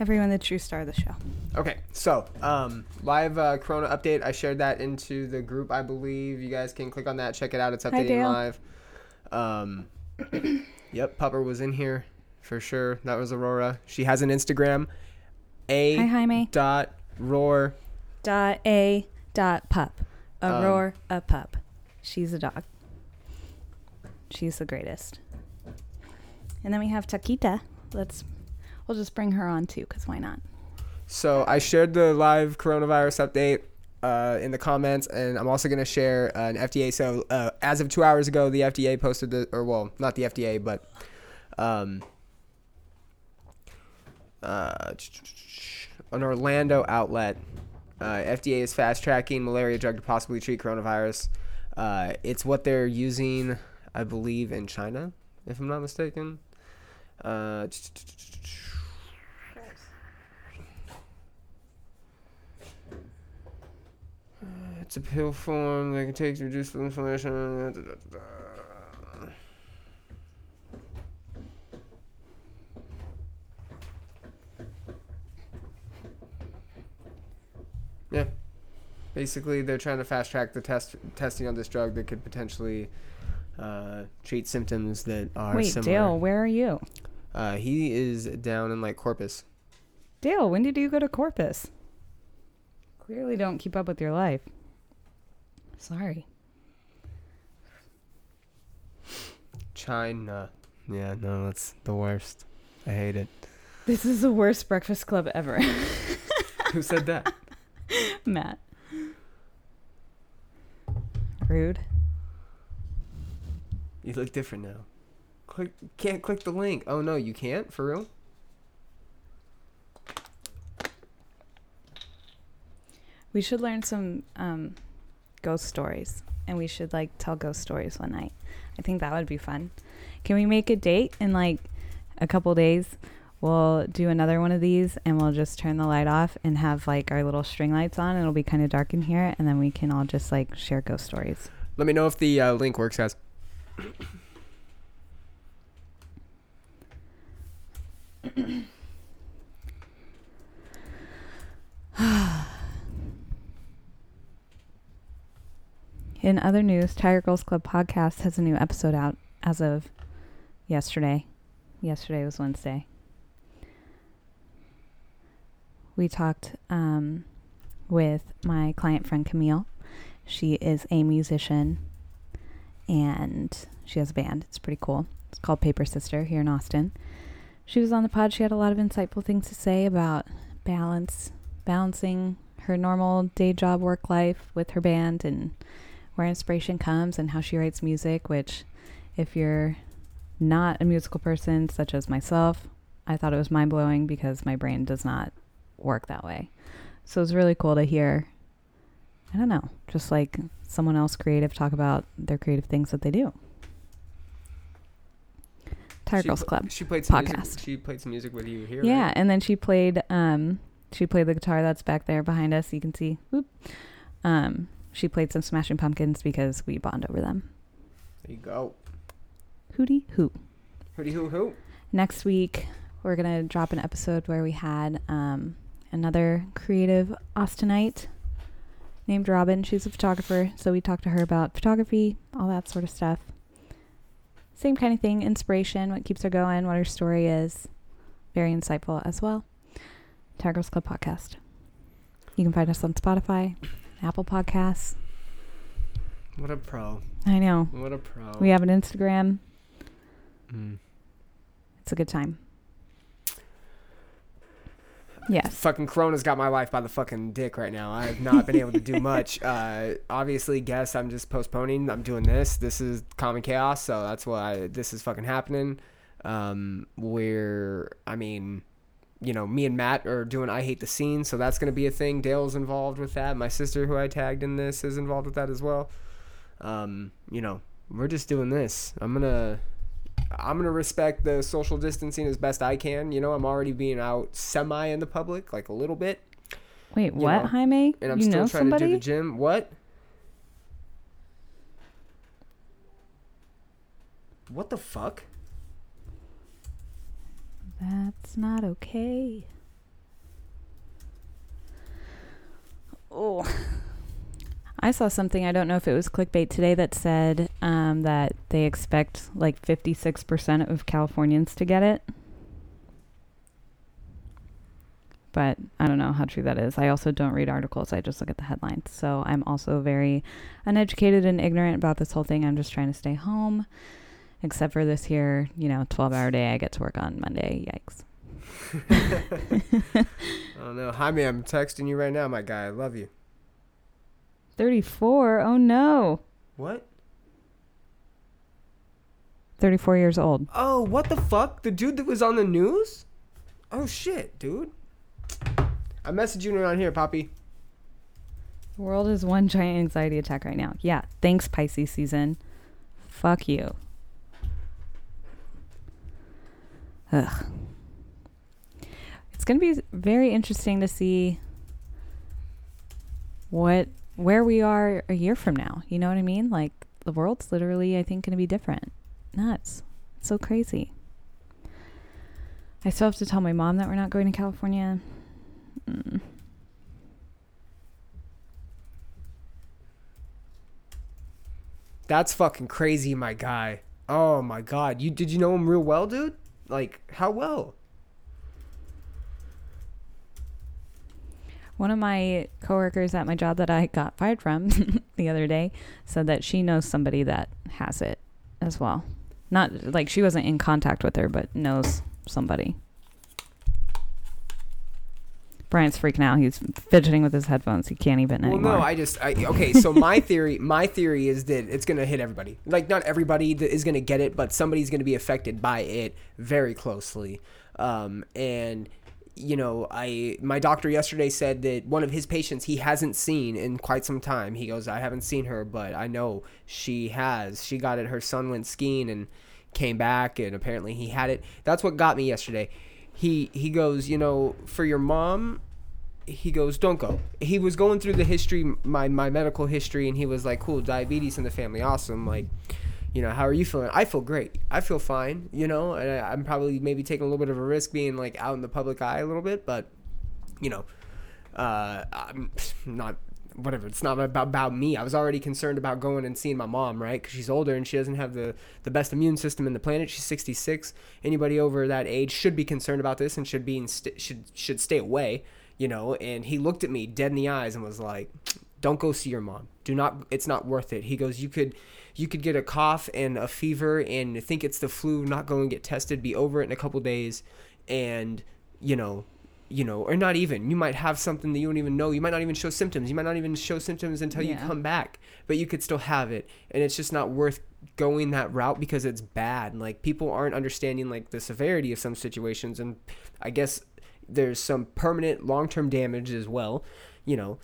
Everyone, the true star of the show. Okay, so um, live uh, Corona update. I shared that into the group. I believe you guys can click on that, check it out. It's Hi, updating Dale. live. Um, yep, Pupper was in here for sure. That was Aurora. She has an Instagram. A Hi, Jaime. dot roar. Dot a dot pup. A Um, roar, a pup. She's a dog. She's the greatest. And then we have Taquita. Let's. We'll just bring her on too, cause why not? So I shared the live coronavirus update uh, in the comments, and I'm also gonna share an FDA. So uh, as of two hours ago, the FDA posted the, or well, not the FDA, but um, uh, an Orlando outlet. Uh, FDA is fast tracking malaria drug to possibly treat coronavirus. Uh, it's what they're using, I believe, in China if I'm not mistaken. Uh, it's a pill form. that can take to reduce the inflammation. da, da, da, da. Yeah. Basically, they're trying to fast track the test testing on this drug that could potentially uh, treat symptoms that are Wait, similar. Dale, where are you? Uh, he is down in like Corpus. Dale, when did you go to Corpus? Clearly don't keep up with your life. Sorry. China. Yeah, no, that's the worst. I hate it. This is the worst breakfast club ever. Who said that? Matt. Rude. You look different now. Click. Can't click the link. Oh no, you can't. For real? We should learn some um, ghost stories, and we should like tell ghost stories one night. I think that would be fun. Can we make a date in like a couple days? We'll do another one of these, and we'll just turn the light off and have like our little string lights on. It'll be kind of dark in here, and then we can all just like share ghost stories. Let me know if the uh, link works, guys. In other news, Tired Girls Club podcast has a new episode out as of yesterday. Yesterday was Wednesday. We talked um, with my client friend Camille. She is a musician and she has a band. It's pretty cool. It's called Paper Sister here in Austin. She was on the pod. She had a lot of insightful things to say about balance, balancing her normal day job work life with her band and where inspiration comes and how she writes music, which, if you're not a musical person, such as myself, I thought it was mind blowing because my brain does not work that way. So it was really cool to hear, I don't know, just like someone else creative talk about their creative things that they do. Tire She Girls pl- Club. She played some podcast. music. She played some music with you here. Yeah, right? and then she played um she played the guitar that's back there behind us, you can see. Whoop. Um she played some Smashing Pumpkins because we bond over them. There you go. Hootie hoo. Hooty hoo hoo. Next week we're gonna drop an episode where we had um another creative Austinite named Robin. She's a photographer, so we talked to her about photography, all that sort of stuff. Same kind of thing, inspiration, what keeps her going, what her story is. Very insightful as well. Tigers Club Podcast. You can find us on Spotify, Apple Podcasts. What a pro. I know. What a pro. We have an Instagram. Mm. It's a good time. Yes. Fucking Corona's got my life by the fucking dick right now. I have not been able to do much. Uh, obviously, guess I'm just postponing. I'm doing this. This is common chaos, so that's why this is fucking happening. Um, where I mean, you know, me and Matt are doing I hate the scene, so that's gonna be a thing. Dale's involved with that. My sister, who I tagged in this, is involved with that as well. Um, you know, we're just doing this. I'm gonna I'm gonna respect the social distancing as best I can. You know, I'm already being out semi in the public, like a little bit, Wait, what, know, Jaime? and I'm you still know trying to do the gym. What? What the fuck? That's not okay. Oh. I saw something, I don't know if it was clickbait today, that said um, that they expect like 56% of Californians to get it. But I don't know how true that is. I also don't read articles, I just look at the headlines. So I'm also very uneducated and ignorant about this whole thing. I'm just trying to stay home, except for this here, you know, 12 hour day I get to work on Monday. Yikes. I don't know. Hi, Jaime, I'm texting you right now, my guy. I love you. 34? Oh no. What? 34 years old. Oh, what the fuck? The dude that was on the news? Oh shit, dude. I messaged you around here, Poppy. The world is one giant anxiety attack right now. Yeah. Thanks, Pisces season. Fuck you. Ugh. It's going to be very interesting to see what where we are a year from now. You know what I mean? Like the world's literally, I think, going to be different. Nuts. It's so crazy. I still have to tell my mom that we're not going to California. Mm. That's fucking crazy, my guy. Oh my god. You did you know him real well, dude? Like how well? One of my coworkers at my job that I got fired from the other day said that she knows somebody that has it as well. Not like she wasn't in contact with her, but knows somebody. Brian's freaking out. He's fidgeting with his headphones. He can't even Well, anymore. no, I just I, okay. So my theory, my theory is that it's gonna hit everybody. Like not everybody that is gonna get it, but somebody's gonna be affected by it very closely. Um, and you know, I my doctor yesterday said that one of his patients he hasn't seen in quite some time. He goes, I haven't seen her, but I know she has. She got it. Her son went skiing and came back, and apparently he had it. That's what got me yesterday. He he goes, you know, for your mom, he goes, "Don't go." He was going through the history, my my medical history, and he was like, "Cool, diabetes in the family, awesome." Like, you know, how are you feeling? I feel great. I feel fine. You know, and I, I'm probably maybe taking a little bit of a risk being like out in the public eye a little bit, but you know, uh, I'm not whatever. It's not about about me. I was already concerned about going and seeing my mom, right? Because she's older and she doesn't have the the best immune system in the planet. She's 66. Anybody over that age should be concerned about this and should be st- should should stay away. You know. And he looked at me dead in the eyes and was like, "Don't go see your mom. Do not. It's not worth it." He goes, "You could." You could get a cough and a fever and think it's the flu, not go and get tested, be over it in a couple days, and you know you know, or not even. You might have something that you don't even know. You might not even show symptoms. You might not even show symptoms until you come back, but you could still have it. And it's just not worth going that route because it's bad. Like people aren't understanding like the severity of some situations and I guess there's some permanent long-term damage as well, you know.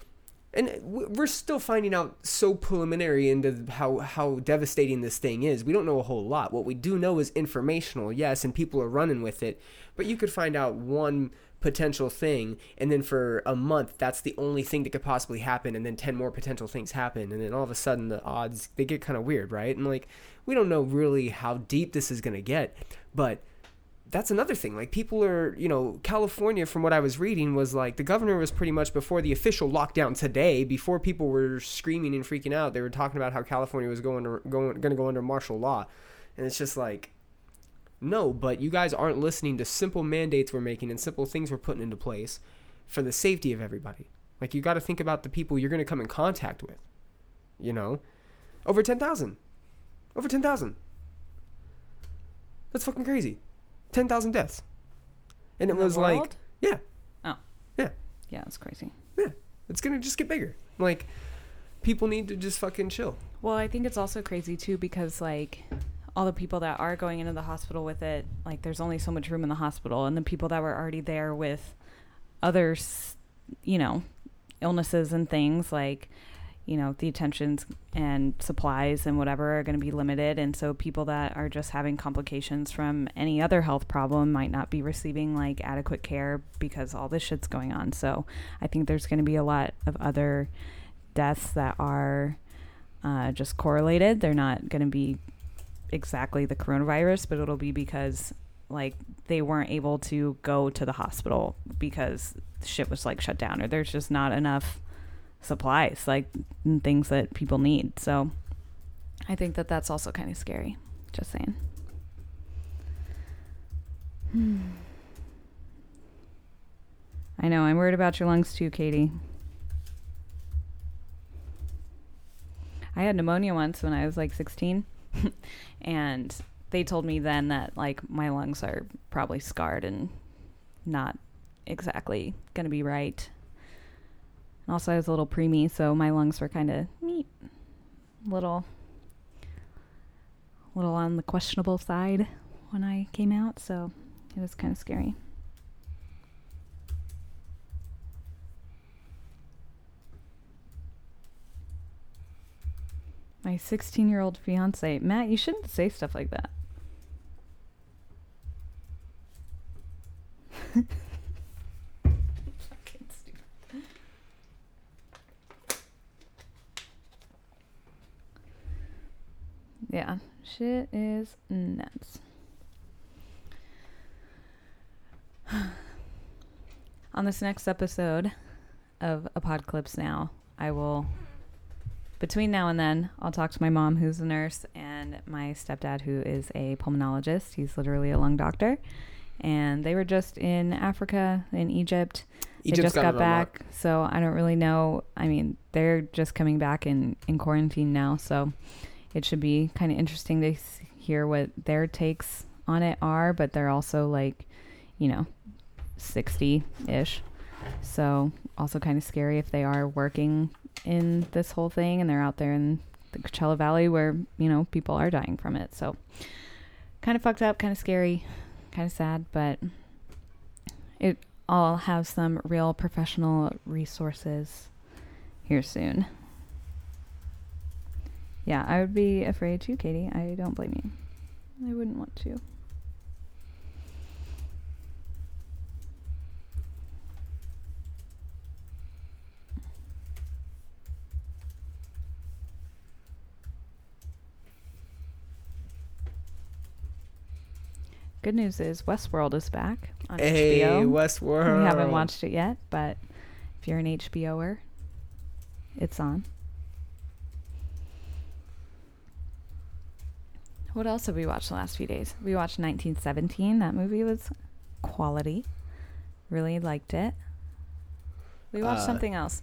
And we're still finding out so preliminary into how how devastating this thing is. We don't know a whole lot. What we do know is informational, yes, and people are running with it. But you could find out one potential thing and then for a month that's the only thing that could possibly happen and then 10 more potential things happen and then all of a sudden the odds they get kind of weird right? And like we don't know really how deep this is going to get but that's another thing like people are you know california from what i was reading was like the governor was pretty much before the official lockdown today before people were screaming and freaking out they were talking about how california was going to going, going to go under martial law and it's just like no, but you guys aren't listening to simple mandates we're making and simple things we're putting into place for the safety of everybody. Like you got to think about the people you're going to come in contact with. You know, over ten thousand, over ten thousand. That's fucking crazy. Ten thousand deaths, and it In the was like, yeah. Oh. yeah, yeah, it's crazy. Yeah. It's gonna just get bigger. Like, people need to just fucking chill. Well, I think it's also crazy too because like all the people that are going into the hospital with it, like there's only so much room in the hospital, and the people that were already there with others, you know, illnesses and things like you know the attentions and supplies and whatever are going to be limited. And so people that are just having complications from any other health problem might not be receiving like adequate care because all this shit's going on. So i think there's going to be a lot of other deaths that are uh, just correlated. They're not going to be exactly the coronavirus, but it'll be because like they weren't able to go to the hospital because shit was like shut down or there's just not enough supplies like things that people need. So I think that that's also kind of scary. Just saying. I know. I'm worried about your lungs too, Katie. I had pneumonia once when I was like 16, and they told me then that like my lungs are probably scarred and not exactly gonna be right. And also, I was a little preemie, so my lungs were kind of neat, little, little on the questionable side when I came out. So it was kind of scary. My 16 year old fiance. Matt, you shouldn't say stuff like that. yeah, shit is nuts. On this next episode of Apocalypse Now, I will between now and then, I'll talk to my mom, who's a nurse, and my stepdad, who is a pulmonologist. He's literally a lung doctor. And they were just in Africa, in Egypt. They Egypt's just got lock. back, so I don't really know. I mean, they're just coming back in, in quarantine now, so it should be kind of interesting to hear what their takes on it are, but they're also like, you know, 60 ish. So, also kind of scary if they are working in this whole thing and they're out there in the Coachella Valley where, you know, people are dying from it. So, kind of fucked up, kind of scary, kind of sad, but it all have some real professional resources here soon. Yeah, I would be afraid too, Katie. I don't blame you. I wouldn't want to. Good news is Westworld is back on Hey, HBO. Westworld. We haven't watched it yet, but if you're an HBOer, it's on. What else have we watched the last few days? We watched 1917. That movie was quality. Really liked it. We watched Uh, something else.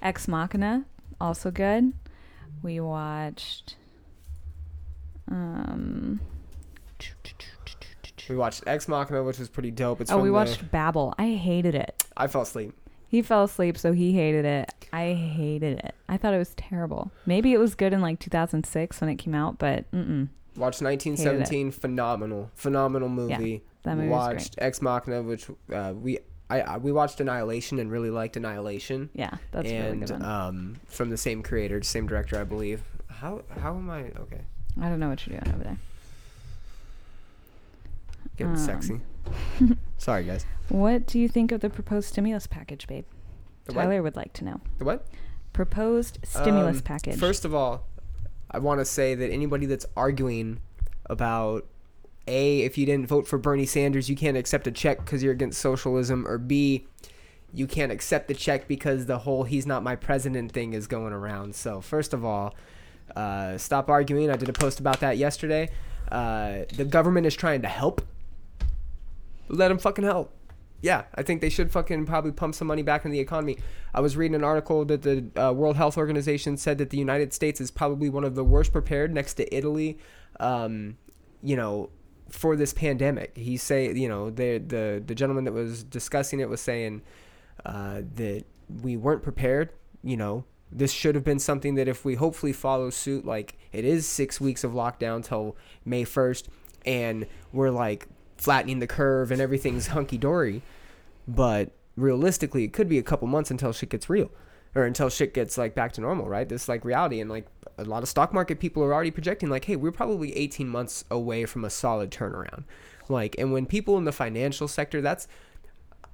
Ex Machina, also good. We watched. Um. We watched Ex Machina, which was pretty dope. It's oh, we the- watched Babel. I hated it. I fell asleep. He fell asleep, so he hated it. I hated it. I thought it was terrible. Maybe it was good in like 2006 when it came out, but mm-mm. Watched 1917, phenomenal, phenomenal movie. Yeah, that movie was watched Ex Machina, which uh, we I, I we watched Annihilation and really liked Annihilation. Yeah, that's a really um, from the same creator, same director, I believe. How how am I? Okay, I don't know what you're doing over there. Getting Um, sexy. Sorry, guys. What do you think of the proposed stimulus package, babe? The what? Tyler would like to know. The what? Proposed stimulus Um, package. First of all, I want to say that anybody that's arguing about a if you didn't vote for Bernie Sanders, you can't accept a check because you're against socialism, or b you can't accept the check because the whole "he's not my president" thing is going around. So first of all, uh, stop arguing. I did a post about that yesterday. Uh, the government is trying to help. Let them fucking help. Yeah, I think they should fucking probably pump some money back in the economy. I was reading an article that the uh, World Health Organization said that the United States is probably one of the worst prepared next to Italy, um, you know, for this pandemic. He say, you know, the the the gentleman that was discussing it was saying uh, that we weren't prepared. You know, this should have been something that if we hopefully follow suit, like it is six weeks of lockdown till May first, and we're like flattening the curve and everything's hunky dory. But realistically, it could be a couple months until shit gets real, or until shit gets like back to normal, right? This is like reality, and like a lot of stock market people are already projecting, like, hey, we're probably 18 months away from a solid turnaround. Like, and when people in the financial sector, that's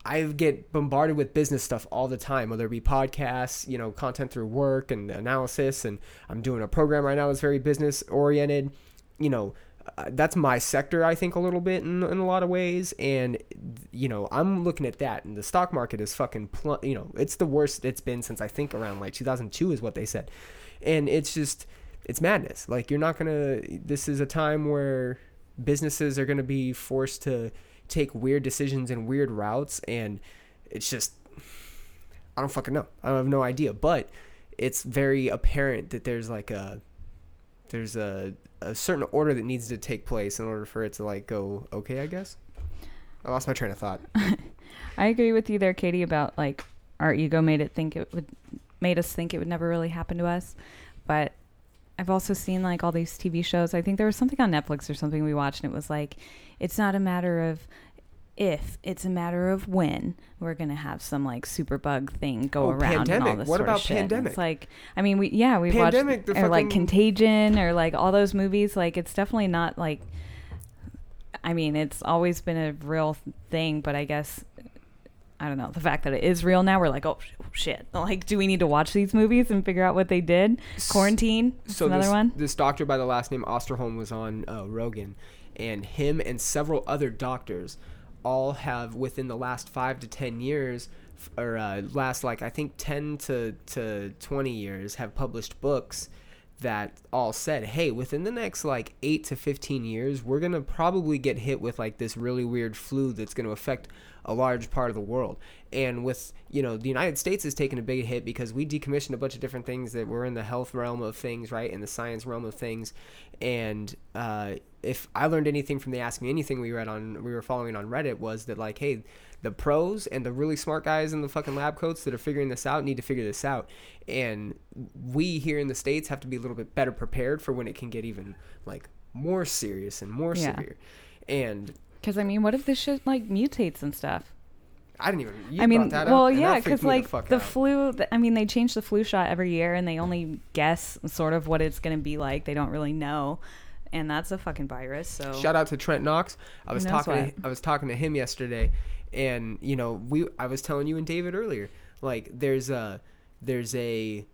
I get bombarded with business stuff all the time, whether it be podcasts, you know, content through work and analysis. And I'm doing a program right now that's very business oriented. You know, uh, that's my sector, I think, a little bit in, in a lot of ways. And, you know, I'm looking at that. And the stock market is fucking, pl- you know, it's the worst it's been since I think around like 2002 is what they said. And it's just, it's madness. Like, you're not going to, this is a time where businesses are going to be forced to take weird decisions and weird routes and it's just I don't fucking know. I have no idea, but it's very apparent that there's like a there's a a certain order that needs to take place in order for it to like go okay, I guess. I lost my train of thought. I agree with you there, Katie, about like our ego made it think it would made us think it would never really happen to us. But I've also seen like all these TV shows. I think there was something on Netflix or something we watched and it was like it's not a matter of if, it's a matter of when we're gonna have some like super bug thing go Oh, around and all this What sort about of shit. And Pandemic? It's like I mean we yeah, we Pandemic, watched or like Contagion or like all those movies, like it's definitely not like I mean, it's always been a real thing, but I guess I don't know the fact that it is real now. We're like, oh shit! Like, do we need to watch these movies and figure out what they did? Quarantine. So another this, one. this doctor by the last name Osterholm was on uh, Rogan, and him and several other doctors all have within the last five to ten years, or uh, last like I think ten to to twenty years, have published books that all said, hey, within the next like eight to fifteen years, we're gonna probably get hit with like this really weird flu that's gonna affect a large part of the world. And with you know the United States has taken a big hit because we decommissioned a bunch of different things that were in the health realm of things, right, in the science realm of things. And uh, if I learned anything from the Ask Me Anything we read on, we were following on Reddit was that like, hey, the pros and the really smart guys in the fucking lab coats that are figuring this out need to figure this out. And we here in the states have to be a little bit better prepared for when it can get even like more serious and more Yeah. severe. And Because I mean, what if this shit like mutates and stuff? I didn't even. I mean, up, well, and yeah, because like fuck the, flu. I mean, they change the flu shot every year, and they only guess sort of what it's going to be like. They don't really know, and that's a fucking virus. So Shout out to Trent Knox. I was knows talking. To, I was talking to him yesterday, and you know, we. I was telling you and David earlier, like there's a, there's a,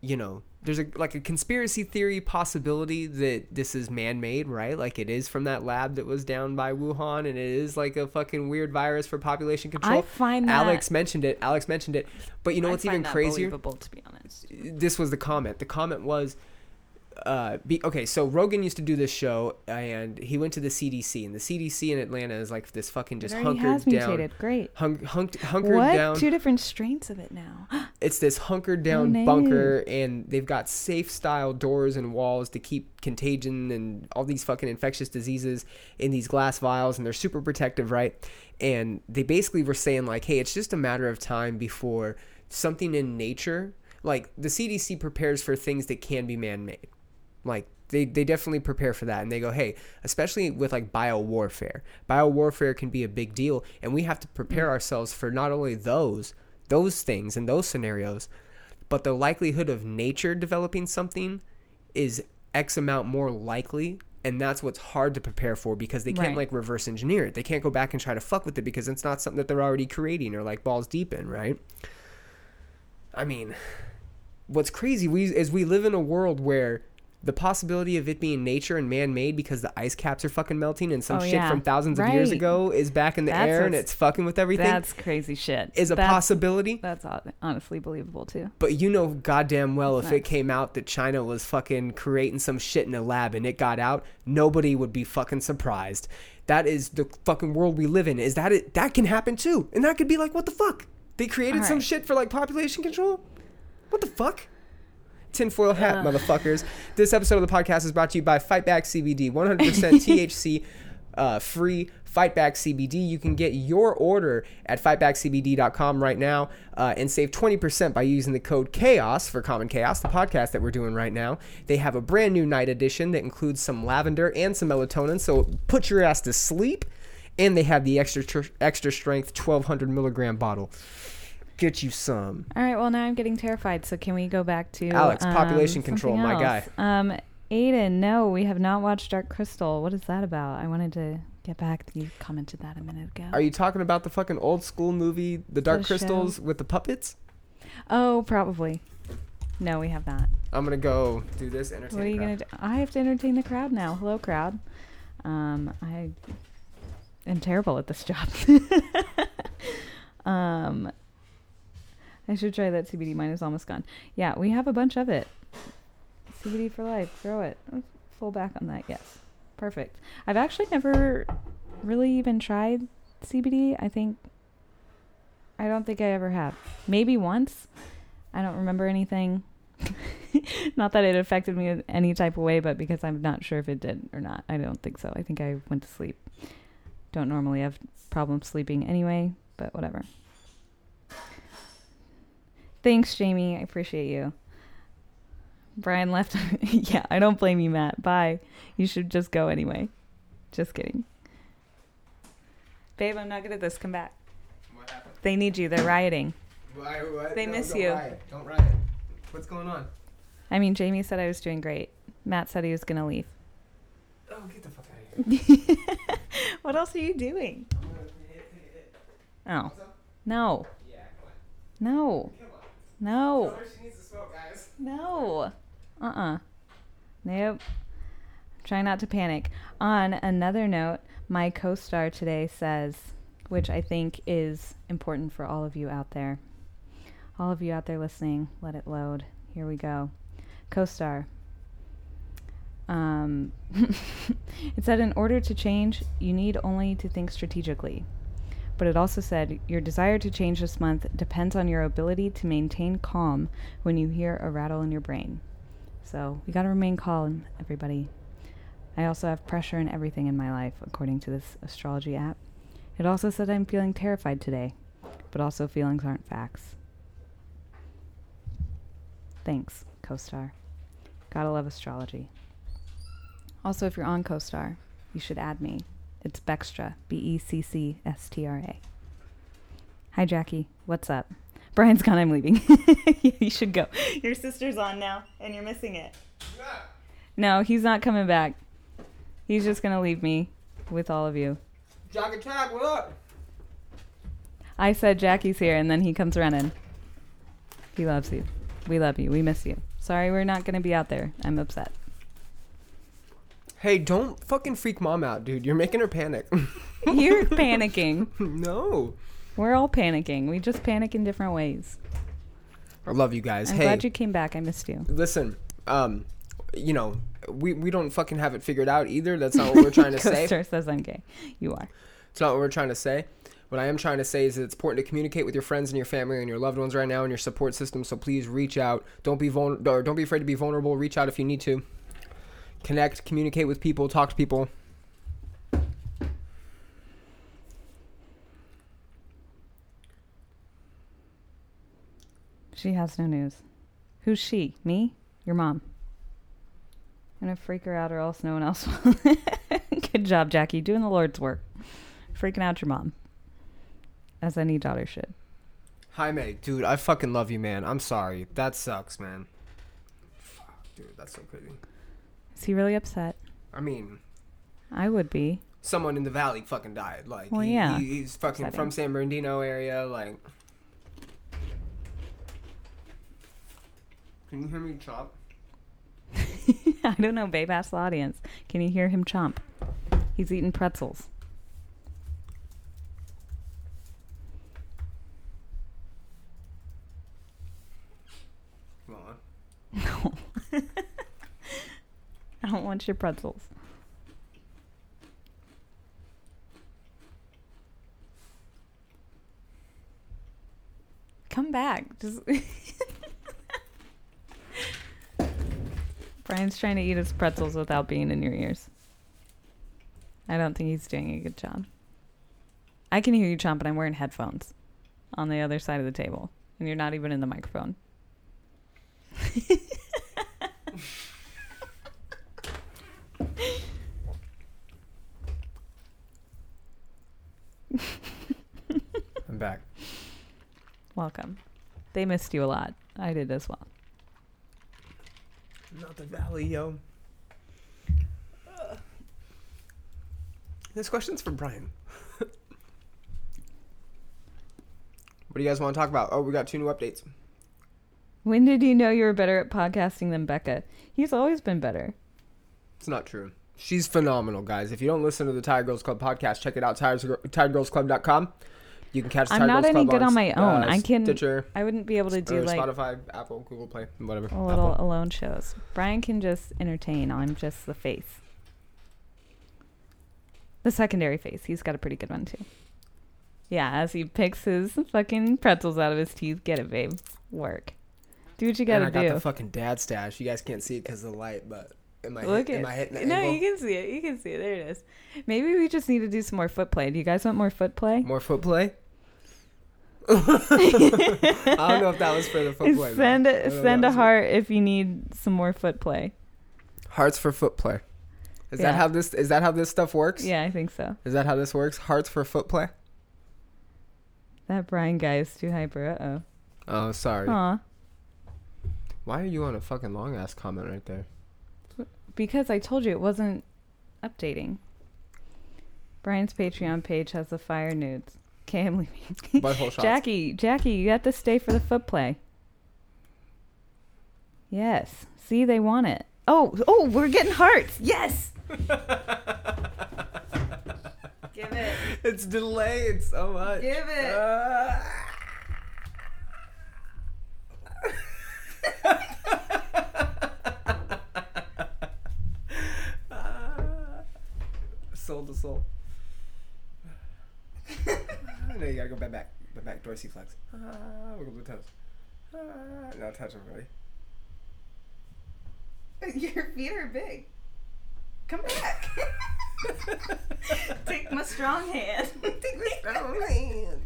you know, there's a like a conspiracy theory possibility that this is man-made, right? Like it is from that lab that was down by Wuhan, and it is like a fucking weird virus for population control. I find that Alex mentioned it. Alex mentioned it. But you know I what's even crazier? Believable, to be honest. this was the comment. The comment was, uh, be, okay, so Rogan used to do this show, and he went to the CDC, and the CDC in Atlanta is like this fucking just hunkered down. Great. hung, hunked, hunkered What? down. Two different strains of it now. It's this hunkered down no. bunker, and they've got safe style doors and walls to keep contagion and all these fucking infectious diseases in these glass vials, and they're super protective, right? And they basically were saying like, hey, it's just a matter of time before something in nature, like the CDC prepares for things that can be man-made, like. They, they definitely prepare for that and they go hey especially with like bio warfare bio warfare can be a big deal and we have to prepare mm. ourselves for not only those those things and those scenarios but the likelihood of nature developing something is x amount more likely and that's what's hard to prepare for because they can't Right. like reverse engineer it they can't go back and try to fuck with it because it's not something that they're already creating or like balls deep in right i mean what's crazy we is we live in a world where the possibility of it being nature and man-made because the ice caps are fucking melting and some Oh, shit yeah. from thousands of years ago is back in the That's air and it's fucking with everything That's crazy shit. is a That's- possibility That's honestly believable too. but you know goddamn well if it came out that China was fucking creating some shit in a lab and it got out, nobody would be fucking surprised. That is the fucking world we live in. Is that it? That can happen too. And that could be like, what the fuck? They created some shit for like population control? What the fuck? Tinfoil hat, motherfuckers. This episode of the podcast is brought to you by Fightback CBD, 100% THC uh, free Fightback CBD. You can get your order at fightbackcbd.com right now uh, and save 20% by using the code CHAOS for Common Chaos, the podcast that we're doing right now. They have a brand new night edition that includes some lavender and some melatonin, so put your ass to sleep. And they have the extra tr- extra strength 1200 milligram bottle. Get you some. All right. Well, now I'm getting terrified. So can we go back to Alex, um, population control, my guy. Um, Aiden, no, we have not watched Dark Crystal. What is that about? I wanted to get back. You commented that a minute ago. Are you talking about the fucking old school movie, The Dark show? Crystals, with the puppets? oh, probably. No, we have not. I'm gonna go do this. Entertain What are you gonna do? I have to entertain the crowd now. Hello, crowd. Um, I am terrible at this job. um, I should try that CBD. Mine is almost gone. Yeah, we have a bunch of it. CBD for life. Throw it. Full back on that. Yes, perfect. I've actually never really even tried CBD. I think. I don't think I ever have. Maybe once. I don't remember anything. not that it affected me in any type of way, but because I'm not sure if it did or not. I don't think so. I think I went to sleep. Don't normally have problems sleeping anyway, but whatever. Thanks, Jamie. I appreciate you. Brian left. yeah, I don't blame you, Matt. Bye. You should just go anyway. Just kidding. Babe, I'm not good at this. Come back. What happened? They need you. They're rioting. Why, what? They No, miss don't you. Riot. Don't riot. What's going on? I mean, Jamie said I was doing great. Matt said he was going to leave. Oh, get the fuck out of here. What else are you doing? Oh. No. Yeah, No. No. Tell her she needs to smoke, guys. No. Uh uh Nope. Try not to panic. On another note, my CoStar today says, which I think is important for all of you out there. All of you out there listening, let it load. Here we go. CoStar. Um, it said, in order to change, you need only to think strategically. But it also said, your desire to change this month depends on your ability to maintain calm when you hear a rattle in your brain. So we got to remain calm, everybody. I also have pressure in everything in my life, according to this astrology app. It also said I'm feeling terrified today, but also feelings aren't facts. Thanks, CoStar. Gotta love astrology. Also, if you're on CoStar, you should add me. It's Beccstra, B E C C S T R A. Hi, Jackie. What's up? Brian's gone. I'm leaving. you should go. Your sister's on now, and you're missing it. No, he's not coming back. He's just gonna leave me with all of you. Jack attack, what up? I said Jackie's here, and then he comes running. He loves you. We love you. We miss you. Sorry, we're not gonna be out there. I'm upset. Hey, don't fucking freak mom out, dude. You're making her panic. You're panicking. no. We're all panicking. We just panic in different ways. I love you guys. I'm hey, glad you came back. I missed you. listen, um, you know, we, we don't fucking have it figured out either. That's not what we're trying to say. CoStar says I'm gay. You are. It's not what we're trying to say. What I am trying to say is that it's important to communicate with your friends and your family and your loved ones right now and your support system. So please reach out. Don't be vulner- or don't be afraid to be vulnerable. Reach out if you need to. Connect, communicate with people, talk to people. She has no news. Who's she? Me? Your mom. I'm gonna freak her out or else no one else will. Good job, Jackie. Doing the Lord's work. Freaking out your mom. As any daughter should. Jaime, dude, I fucking love you, man. I'm sorry. That sucks, man. Fuck, dude, that's so crazy. Is he really upset? I mean, I would be. someone in the valley fucking died. Like, Well, he- yeah. he- he's fucking Upsetting. from San Bernardino area. Like, can you hear me chop? I don't know, babe. Ask the audience. Can you hear him chomp? He's eating pretzels. Come on. No. I don't want your pretzels. Come back. Just Brian's trying to eat his pretzels without being in your ears. I don't think he's doing a good job. I can hear you chomping. I'm wearing headphones on the other side of the table, and you're not even in the microphone. I'm back. Welcome. They missed you a lot. I did as well. Not the valley, yo. This question's for Brian. what do you guys want to talk about? Oh, we got two new updates. When did you know you were better at podcasting than Becca? He's always been better. It's not true. She's phenomenal, guys. If you don't listen to the Tired Girls Club podcast, check it out, tired, tiredgirlsclub.com. You can catch I'm Tired not Girls any Club good on my uh, own. I can- Stitcher, I wouldn't be able to do like Spotify, Apple, Google Play, whatever. little Apple. alone shows. Brian can just entertain. I'm just the face. The secondary face. He's got a pretty good one too. Yeah, as he picks his fucking pretzels out of his teeth. Get it, babe. Work. Do what you gotta do. I got do. the fucking dad stash. You guys can't see it because of the light, but am I, Look am I hitting the no, angle? you can see it. You can see it. There it is. Maybe we just need to do some more foot play. Do you guys want more foot play? More foot play? I don't know if that was for the foot play. send I don't know if send a heart if you need some more foot play. Hearts for foot play. Is Yeah. that how this? Is that how this stuff works? Yeah, I think so. Is that how this works? Hearts for foot play. That Brian guy is too hyper. Uh Oh, sorry. oh. Aw. Why are you on a fucking long ass comment right there? Because I told you it wasn't updating. Brian's Patreon page has the fire nudes. Okay, I'm leaving. Butthole shots. Jackie, Jackie, you have to stay for the foot play. Yes. See, they want it. Oh, oh, we're getting hearts. Yes. Give it. It's delayed so much. Give it. Uh, soul to soul. no, you gotta go back, back, back, back. dorsiflex. Ah, wiggle the toes. Ah, now touch them, ready? Your feet are big. Come back. Take my strong hand. Take my strong hand.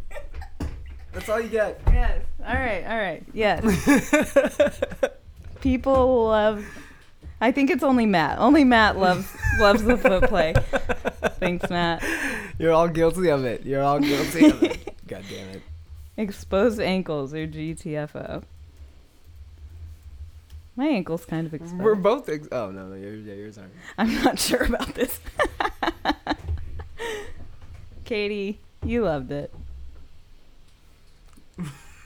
That's all you get. Yes. All right. All right. Yes. People love. I think it's only Matt. Only Matt loves loves the foot play. Thanks, Matt. You're all guilty of it. You're all guilty of it. God damn it. Exposed ankles or GTFO. My ankle's kind of exposed. We're both. Ex- oh no, no, yours, yeah, yours aren't. I'm not sure about this. Katie, you loved it.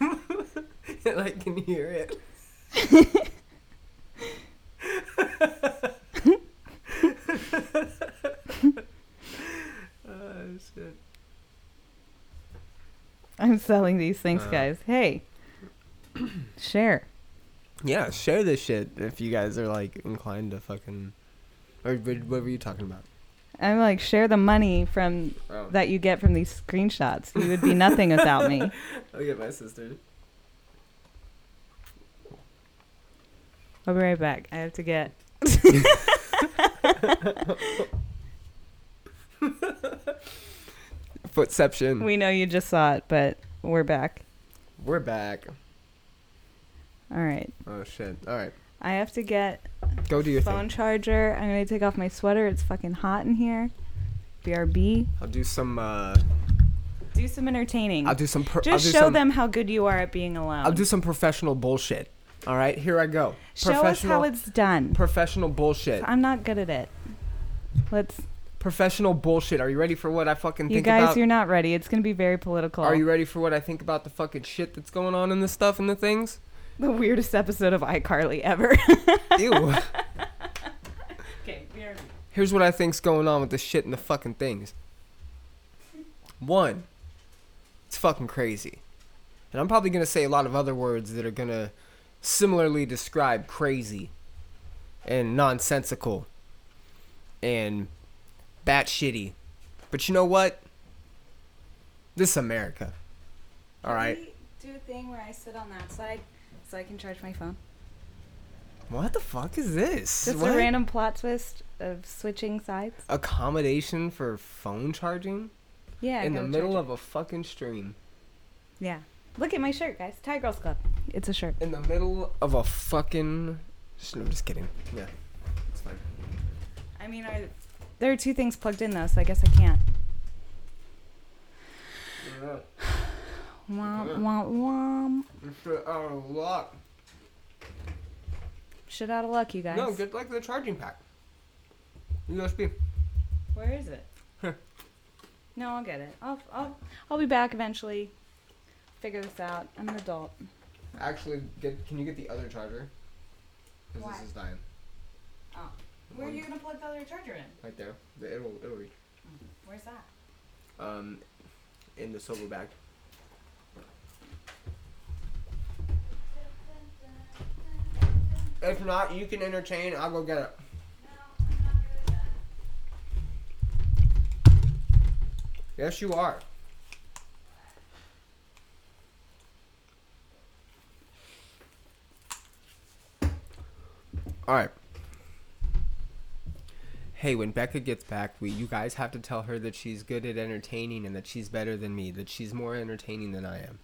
I can hear it. Oh shit. I'm selling these things, Uh. guys. Hey, share. Yeah, share this shit if you guys are like inclined to fucking. Or what were you talking about? I'm like share the money from Oh. that you get from these screenshots. You would be nothing without me. I'll get my sister. I'll be right back. I have to get. Footception. We know you just saw it, but we're back. We're back. All right. Oh shit. All right. I have to get Go do your phone thing. charger. I'm gonna take off my sweater. It's fucking hot in here. BRB. I'll do some. uh Do some entertaining. I'll do some. Per- I'll Just do show some, them how good you are at being alone. I'll do some professional bullshit. All right, here I go. show us professional, how it's done. professional bullshit. I'm not good at it. Let's. Professional bullshit. Are you ready for what I fucking You think guys, about? you're not ready. It's gonna be very political. Are you ready for what I think about the fucking shit that's going on in this stuff and the things? the weirdest episode of iCarly ever? Ew. okay, BRB. Here's what I think's going on with the shit and the fucking things. One, it's fucking crazy. And I'm probably gonna say a lot of other words that are gonna similarly describe crazy and nonsensical and batshitty. But you know what? This is America. All right. Do a thing where I sit on that side so I can charge my phone. What the fuck is this? Just What? a random plot twist of switching sides. accommodation for phone charging Yeah. in the middle of a fucking stream. Yeah. Look at my shirt, guys. Tired Girls Club. It's a shirt. In the middle of a fucking. No, just kidding. Yeah, it's fine. I mean, are, there are two things plugged in though, so I guess I can't. Yeah. Womp womp womp. Shit out of luck. Shit out of luck, you guys. No, get like the charging pack. USB. Where is it? No, I'll get it. I'll I'll I'll be back eventually. Figure this out. I'm an adult. Actually, get. Can you get the other charger? Because Why? this is dying. Oh. Where are you gonna plug the other charger in? Right there. The- It'll it'll reach. Where's that? Um, in the silver bag. If not, you can entertain. I'll go get it. Yes, you are. All right. Hey, when Becca gets back, we you guys have to tell her that she's good at entertaining and that she's better than me, that she's more entertaining than I am.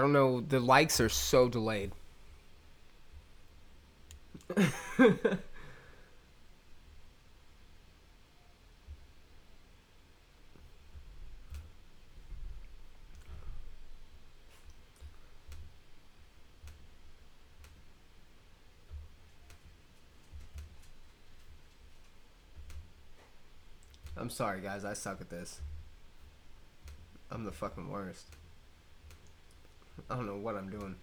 Don't know. The likes are so delayed. I'm sorry, guys. I suck at this. I'm the fucking worst. I don't know what I'm doing.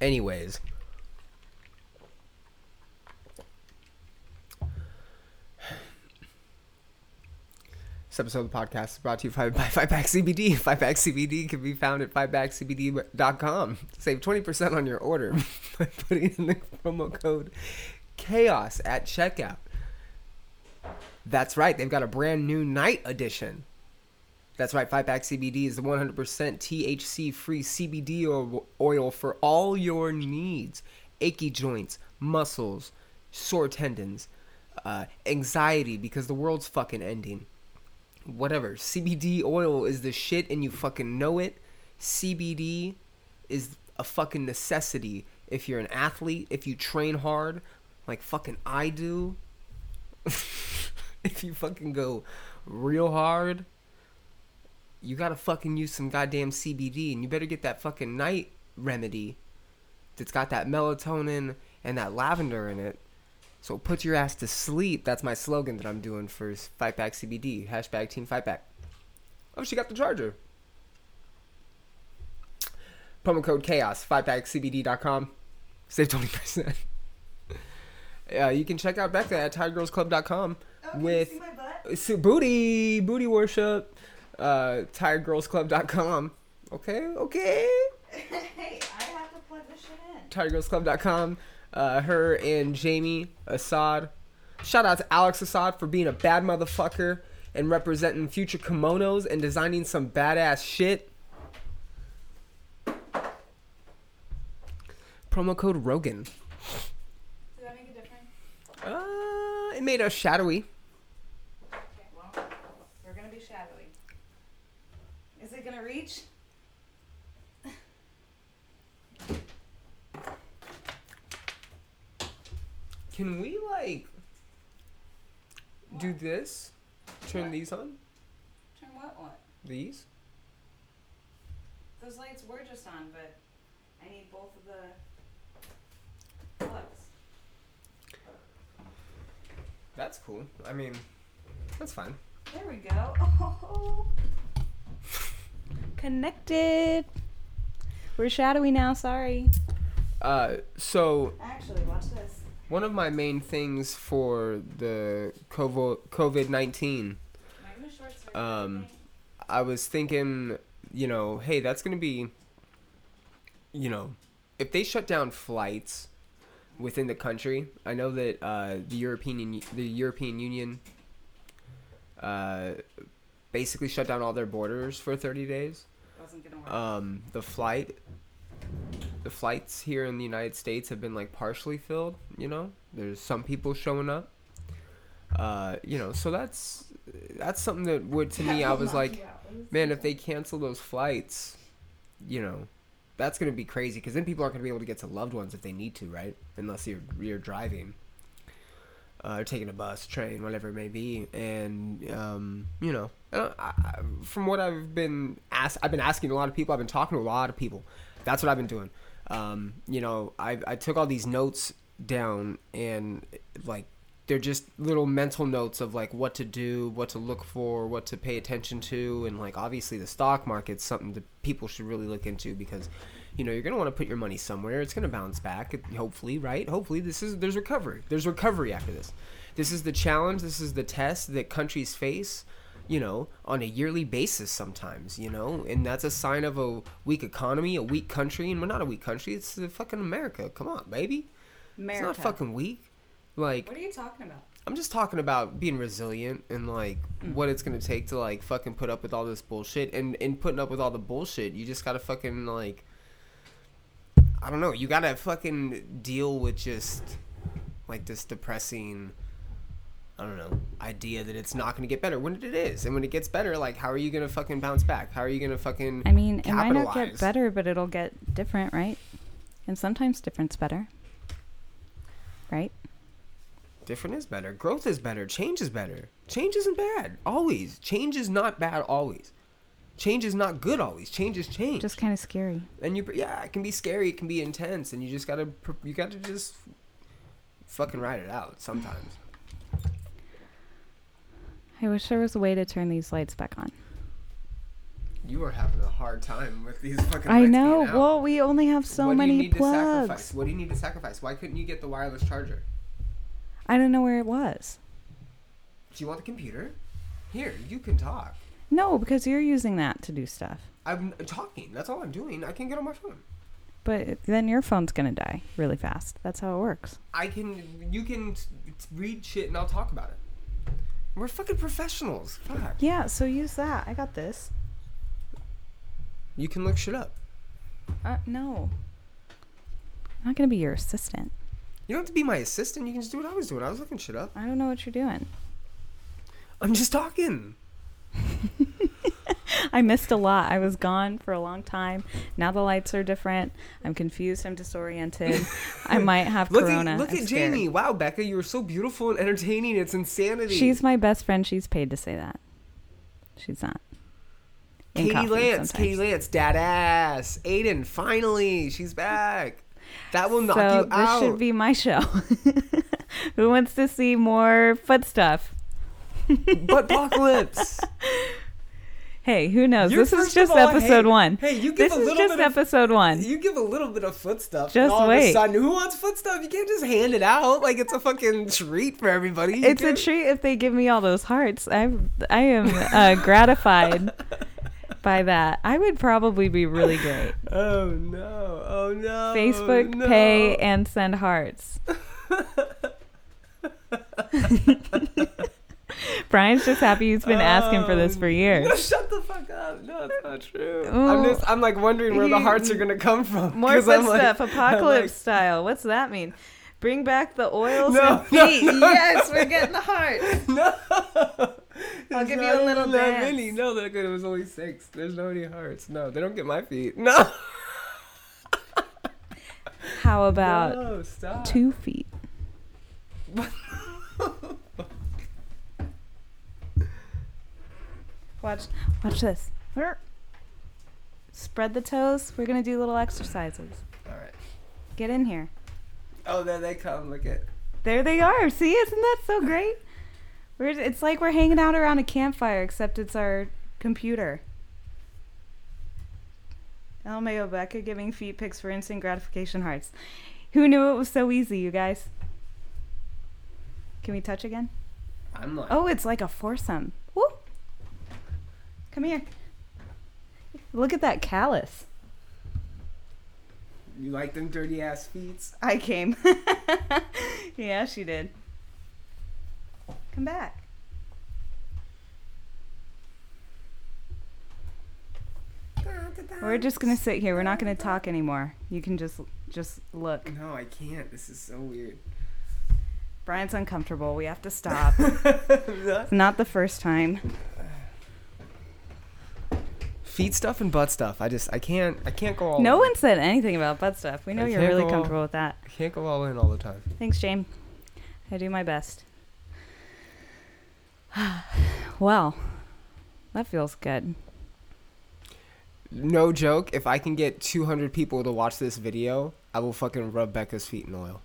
Anyways. This episode of the podcast is brought to you by by Fightback CBD. 5-Pack CBD can be found at fightbackcbd.com. Save 20% on your order by putting in the promo code chaos at checkout. That's right, they've got a brand new night edition. That's right, Fightback CBD is the 100% THC free CBD oil- oil for all your needs achy joints, muscles, sore tendons, uh, anxiety because the world's fucking ending. Whatever. CBD oil is the shit and you fucking know it. CBD is a fucking necessity if you're an athlete, if you train hard, like fucking I do. if you fucking go real hard, you gotta fucking use some goddamn CBD, and you better get that fucking night remedy that's got that melatonin and that lavender in it. So put your ass to sleep. That's my slogan that I'm doing for Fight Fightback CBD. Hashtag Team Fight Fightback. Oh, she got the charger. Promo code chaos. Fightbackcbd.com. Save 20%. Yeah, you can check out Becca at tiredgirlsclub.com Oh, with see my butt? booty booty worship uh tiredgirlsclub.com okay okay. Hey, I have to plug this shit in. tiredgirlsclub.com uh her and jamie assad. Shout out to alex assad for being a bad motherfucker and representing future kimonos and designing some badass shit. Promo code rogan. Does that make a difference? uh it made us shadowy Okay, well, we're gonna be shadowy. Is it gonna reach? Can we like do this? Turn these on? Turn what what? These? Those lights were just on, but I need both of the plugs. That's cool. I mean, that's fine. There we go. Oh. Connected. We're shadowy now, sorry. Uh, so Actually, watch this. one of my main things for the COVID nineteen, I gonna short circuit Um. I was thinking, you know, hey, that's gonna be, you know, if they shut down flights within the country. I know that uh, the European the European Union uh, basically shut down all their borders for thirty days. Wasn't gonna work. um, the flight the flights here in the United States have been like partially filled, you know. There's some people showing up. Uh, you know, so that's that's something that would to me I was like, man, if they cancel those flights, you know, that's going to be crazy cuz then people aren't going to be able to get to loved ones if they need to, right? Unless you're you're driving. Uh, or taking a bus, train, whatever it may be, and um, you know, I, I, from what I've been asked, I've been asking a lot of people. I've been talking to a lot of people. That's what I've been doing. Um, you know, I I took all these notes down, and like they're just little mental notes of like what to do, what to look for, what to pay attention to, and like obviously the stock market's something that people should really look into because you know you're gonna want to put your money somewhere. It's gonna bounce back, hopefully, right? Hopefully, this is there's recovery. There's recovery after this. This is the challenge. This is the test that countries face. You know, on a yearly basis sometimes. You know, and that's a sign of a weak economy, a weak country, and we're not a weak country. It's the fucking America. Come on, baby. America. It's not fucking weak. Like What are you talking about? I'm just talking about being resilient and like mm. what it's gonna take to like fucking put up with all this bullshit and in putting up with all the bullshit you just gotta fucking like I don't know you gotta fucking deal with just like this depressing I don't know, idea that it's not going to get better when it is. And when it gets better, like, how are you going to fucking bounce back? How are you going to fucking. I mean, it might not get better, but it'll get different, right? And sometimes different's better. Right? Different is better. Growth is better. Change is better. Change isn't bad. Always. Change is not bad always. Change is not good always. Change is change. Just kind of scary. and you yeah, it can be scary, it can be intense, and you just gotta you gotta just fucking ride it out sometimes. I wish there was a way to turn these lights back on. You are having a hard time with these fucking. I know. Well, we only have so what do many you need to sacrifice? plugs. What do you need to sacrifice? Why couldn't you get the wireless charger? I don't know where it was. Do you want the computer? Here, you can talk. No, because you're using that to do stuff. I'm talking. That's all I'm doing. I can't get on my phone. But then your phone's gonna die really fast. That's how it works. I can. You can t- t- read shit and I'll talk about it. We're fucking professionals. Fuck. Yeah, so use that. I got this. You can look shit up. Uh, no. I'm not gonna be your assistant. You don't have to be my assistant. You can just do what I was doing. I was looking shit up. I don't know what you're doing. I'm just talking. I missed a lot. I was gone for a long time. Now the lights are different. I'm confused. I'm disoriented. I might have Look corona. at look I'm at scared. Jamie. Wow, Becca, you were so beautiful and entertaining. It's insanity. She's my best friend. She's paid to say that. She's not. In Katie Lance. Katie. Lance, dad ass. Aiden, finally, she's back. That will knock so you this out. should be my show. Who wants to see more foot stuff? But apocalypse. Hey, who knows? You're this is just all, episode hey- one. Hey, you give This a is little just bit of episode one. You give a little bit of foot stuff. Just all Of wait. a sudden, who wants foot stuff? You can't just hand it out like it's a fucking treat for everybody. You It's a can't- treat if they give me all those hearts. I'm I am uh, gratified by that. I would probably be really great. Oh no! Oh no! Facebook no. pay and send hearts. Brian's just happy he's been asking for this for Um, years. No, shut the fuck up. No, it's not true. Ooh. I'm just, I'm like wondering where the hearts are gonna come from. More I'm like- stuff, apocalypse like, style. What's that mean? Bring back the oils No, and feet. no, yes, no. we're getting the hearts. no. I'll give you a little that dance. many. No, that it was only six. There's no any hearts. No, they don't get my feet. No. How about no, stop. two feet? Watch, watch this. Spread the toes. We're gonna do little exercises. All right. Get in here. Oh, there they come. Look at. There they are. See, isn't that so great? We're, it's like we're hanging out around a campfire, except it's our computer. LMAO Becca giving feet pics for instant gratification hearts. Who knew it was so easy, you guys? Can we touch again? I'm like. Oh, it's like a foursome. Come here. Look at that callus. You like them dirty ass feet? I came. yeah, she did. Come back. We're just gonna sit here. We're not gonna talk anymore. You can just just look. No, I can't. This is so weird. Brian's uncomfortable. We have to stop. It's not the first time. Feet stuff and butt stuff. I just I can't I can't go all. No in. one said anything about butt stuff. We know I you're really comfortable with that. I can't go all in all the time. Thanks, Jane. I do my best. well, that feels good. No joke. If I can get 200 people to watch this video, I will fucking rub Becca's feet in oil.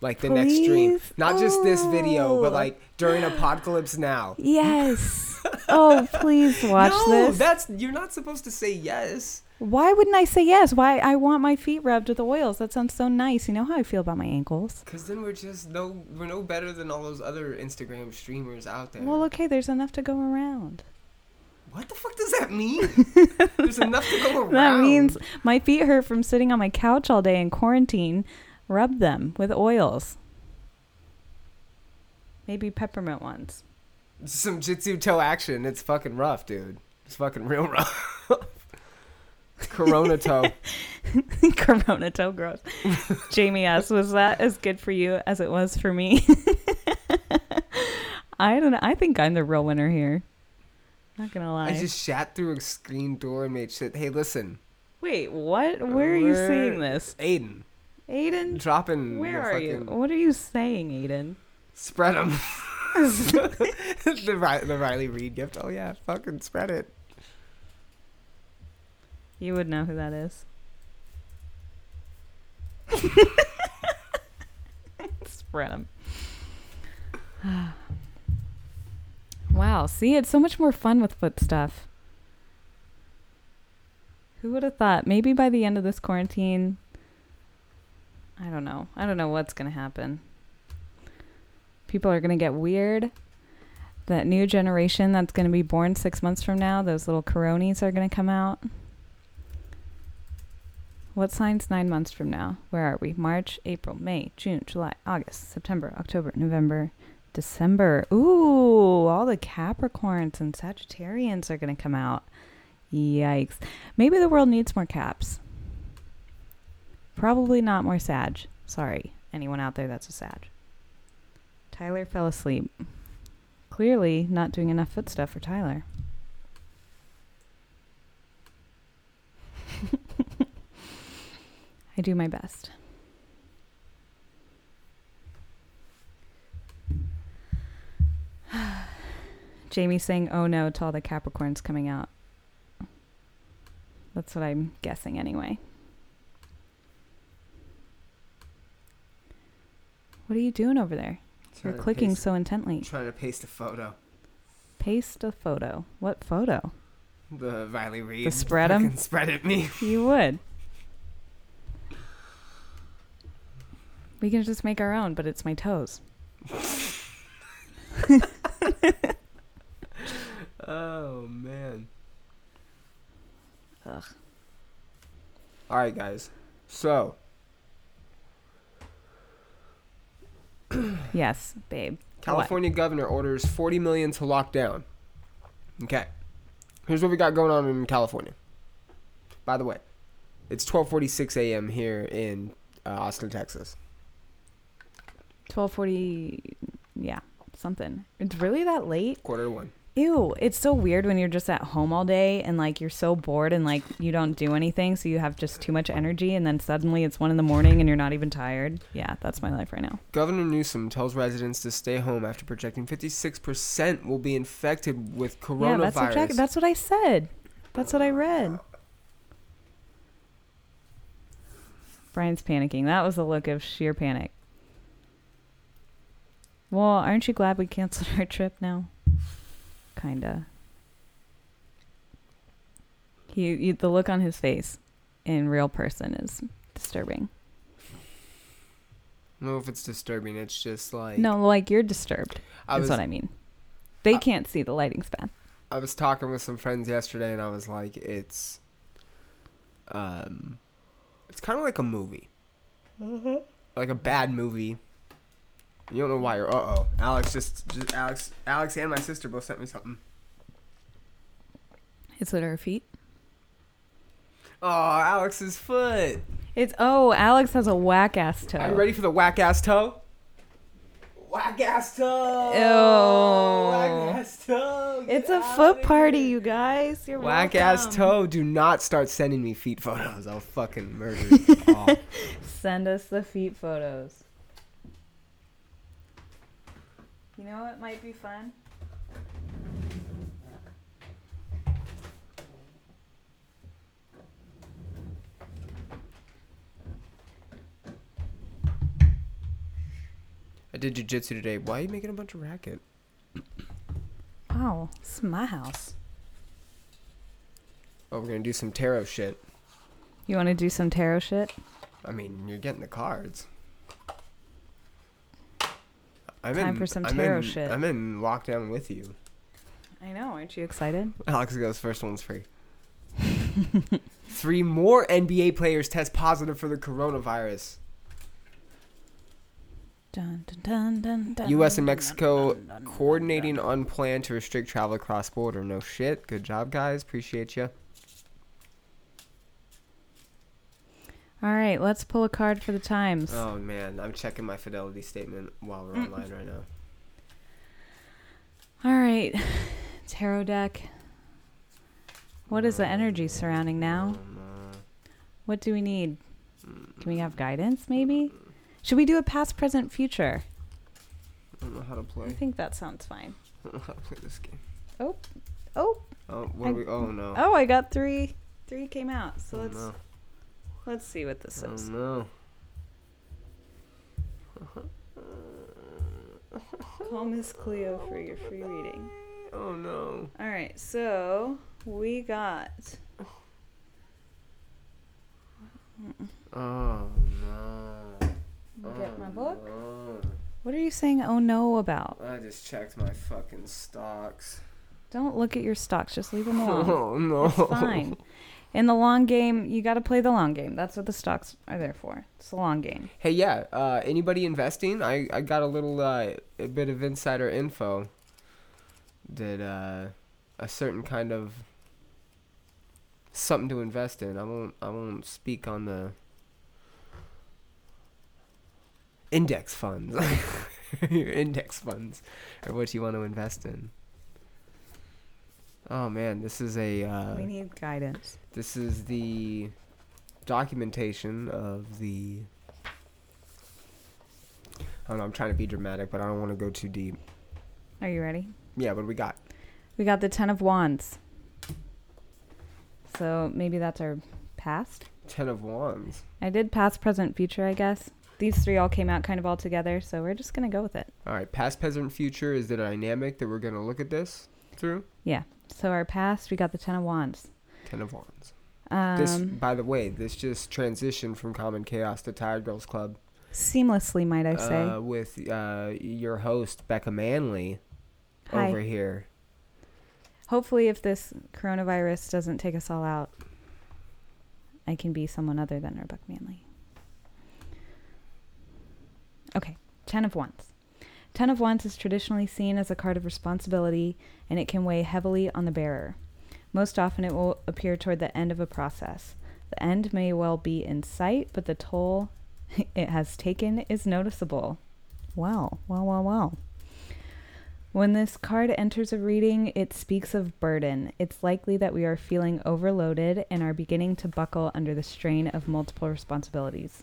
Like the next stream. Please? Not just this video, but Oh. like during Apocalypse Now. Yes. oh, please watch no, this. that's you're not supposed to say yes. Why wouldn't I say yes? Why I want my feet rubbed with oils. That sounds so nice. You know how I feel about my ankles. Cause then we're just no we're no better than all those other Instagram streamers out there. Well, okay, there's enough to go around. what the fuck does that mean? There's enough to go around. That means my feet hurt from sitting on my couch all day in quarantine. Rub them with oils. Maybe peppermint ones. some jitsu toe action. It's fucking rough, dude. It's fucking real rough. Corona toe. Corona toe gross. Jamie asks, was that as good for you as it was for me? I don't know. I think I'm the real winner here. Not gonna lie. I just shat through a screen door and made shit. Hey, listen, Wait, what? Where are you seeing this? Aiden, Aiden? dropping. Where are you? What are you saying, Aiden? Spread them. the, the Riley Reid gift. Oh yeah, fucking spread it. You would know who that is. Spread them. wow. See, it's so much more fun with foot stuff. Who would have thought? Maybe by the end of this quarantine, I don't know. I don't know what's going to happen. People are going to get weird. That new generation that's going to be born six months from now, those little coronis are going to come out. What signs nine months from now? Where are we? March, April, May, June, July, August, September, October, November, December. Ooh, all the Capricorns and Sagittarians are going to come out. Yikes. Maybe the world needs more caps. Probably not more Sag. Sorry, anyone out there that's a Sag. Tyler fell asleep. Clearly not doing enough foot stuff for Tyler. I do my best. Jamie's saying, oh no, to all the Capricorns coming out. That's what I'm guessing anyway. What are you doing over there? You're clicking paste- so intently. Trying to paste a photo. Paste a photo. What photo? The Riley Reid. spread fucking Spread it me. You would. We can just make our own, but it's my toes. Oh man. Ugh. All right, guys. So Yes, babe. California governor orders 40 million to lock down. Okay. Here's what we got going on in California. By the way, it's 12:46 a.m. here in uh, Austin, Texas. Twelve forty. Yeah, something. It's really that late. Quarter to one. Ew, it's so weird when you're just at home all day and like you're so bored and like you don't do anything, so you have just too much energy, and then suddenly it's one in the morning and you're not even tired. Yeah, that's my life right now. Governor Newsom tells residents to stay home after projecting 56% will be infected with coronavirus. Yeah, that's exactly. That's what I said. That's what I read. Brian's panicking. That was a look of sheer panic. Well, aren't you glad we canceled our trip now? Kinda. He, he, the look on his face in real person is disturbing. I don't know if it's disturbing. It's just like no, like you're disturbed. I is was what I mean. They I- can't see the lighting's bad. I was talking with some friends yesterday, and I was like, it's, um, it's kind of like a movie, like a bad movie. You don't know why you're. Uh oh, Alex just, just Alex, Alex, and my sister both sent me something. Is it our feet? Oh, Alex's foot. It's oh, Alex has a whack ass toe. Are you ready for the whack ass toe? Whack ass toe. Ew. Whack ass toe. It's a foot party, you guys. You're Whack ass toe. Do not start sending me feet photos. I'll fucking murder you all. Send us the feet photos. You know what might be fun? I did jujitsu today. Why are you making a bunch of racket? Oh, this is my house. Oh, we're gonna do some tarot shit. You want to do some tarot shit? I mean, you're getting the cards. I'm Time in, for some I'm tarot in- shit. I'm in lockdown with you. I know. Aren't you excited? Alex goes first one's free. Three more NBA players test positive for the coronavirus. Dun, dun, dun, dun, dun, U.S. and Mexico coordinating on plan to restrict travel across border. No shit. Good job, guys. Appreciate you. All right, let's pull a card for the times. Oh man, I'm checking my fidelity statement while we're Mm. online right now. All right, tarot deck. What is the energy surrounding now? What do we need? Can we have guidance, maybe? Should we do a past, present, future? I don't know how to play. I think that sounds fine. I don't know how to play this game. Oh, oh, Oh, what are we? Oh no. oh! I got three. Three came out. So Oh, let's no. Let's see what this Oh is. no. Call Miss Cleo for your free reading. Oh no. All right, so we got Oh no. get my oh, book. No. What are you saying? Oh no, about? I just checked my fucking stocks. Don't look at your stocks. Just leave them alone. Oh no. It's fine. In the long game, you got to play the long game. That's what the stocks are there for. It's the long game. Hey, yeah. Uh, anybody investing? I, I got a little uh, a bit of insider info that uh, a certain kind of something to invest in. I won't I won't speak on the index funds. Your index funds or what you want to invest in. Oh man, this is a uh, we need guidance. this is the documentation of the. I don't know. I'm trying to be dramatic, but I don't want to go too deep. Are you ready? Yeah, what do we got? We got the Ten of Wands. So maybe that's our past. Ten of Wands. I did past, present, future, I guess. These three all came out kind of all together, so we're just going to go with it. All right, past, present, future is the dynamic that we're gonna look at this through. Yeah. So our past, we got the Ten of Wands. Ten of Wands. Um, this, by the way, this just transitioned from Common Chaos to Tired Girls Club. seamlessly, might I say. Uh, with uh, your host Becca Manley Hi. over here. Hopefully, if this coronavirus doesn't take us all out, I can be someone other than Rebecca Manley. Okay, Ten of Wands. Ten of Wands is traditionally seen as a card of responsibility, and it can weigh heavily on the bearer. Most often, it will appear toward the end of a process. The end may well be in sight, but the toll it has taken is noticeable. Wow, wow, wow, wow. When this card enters a reading, it speaks of burden. It's likely that we are feeling overloaded and are beginning to buckle under the strain of multiple responsibilities.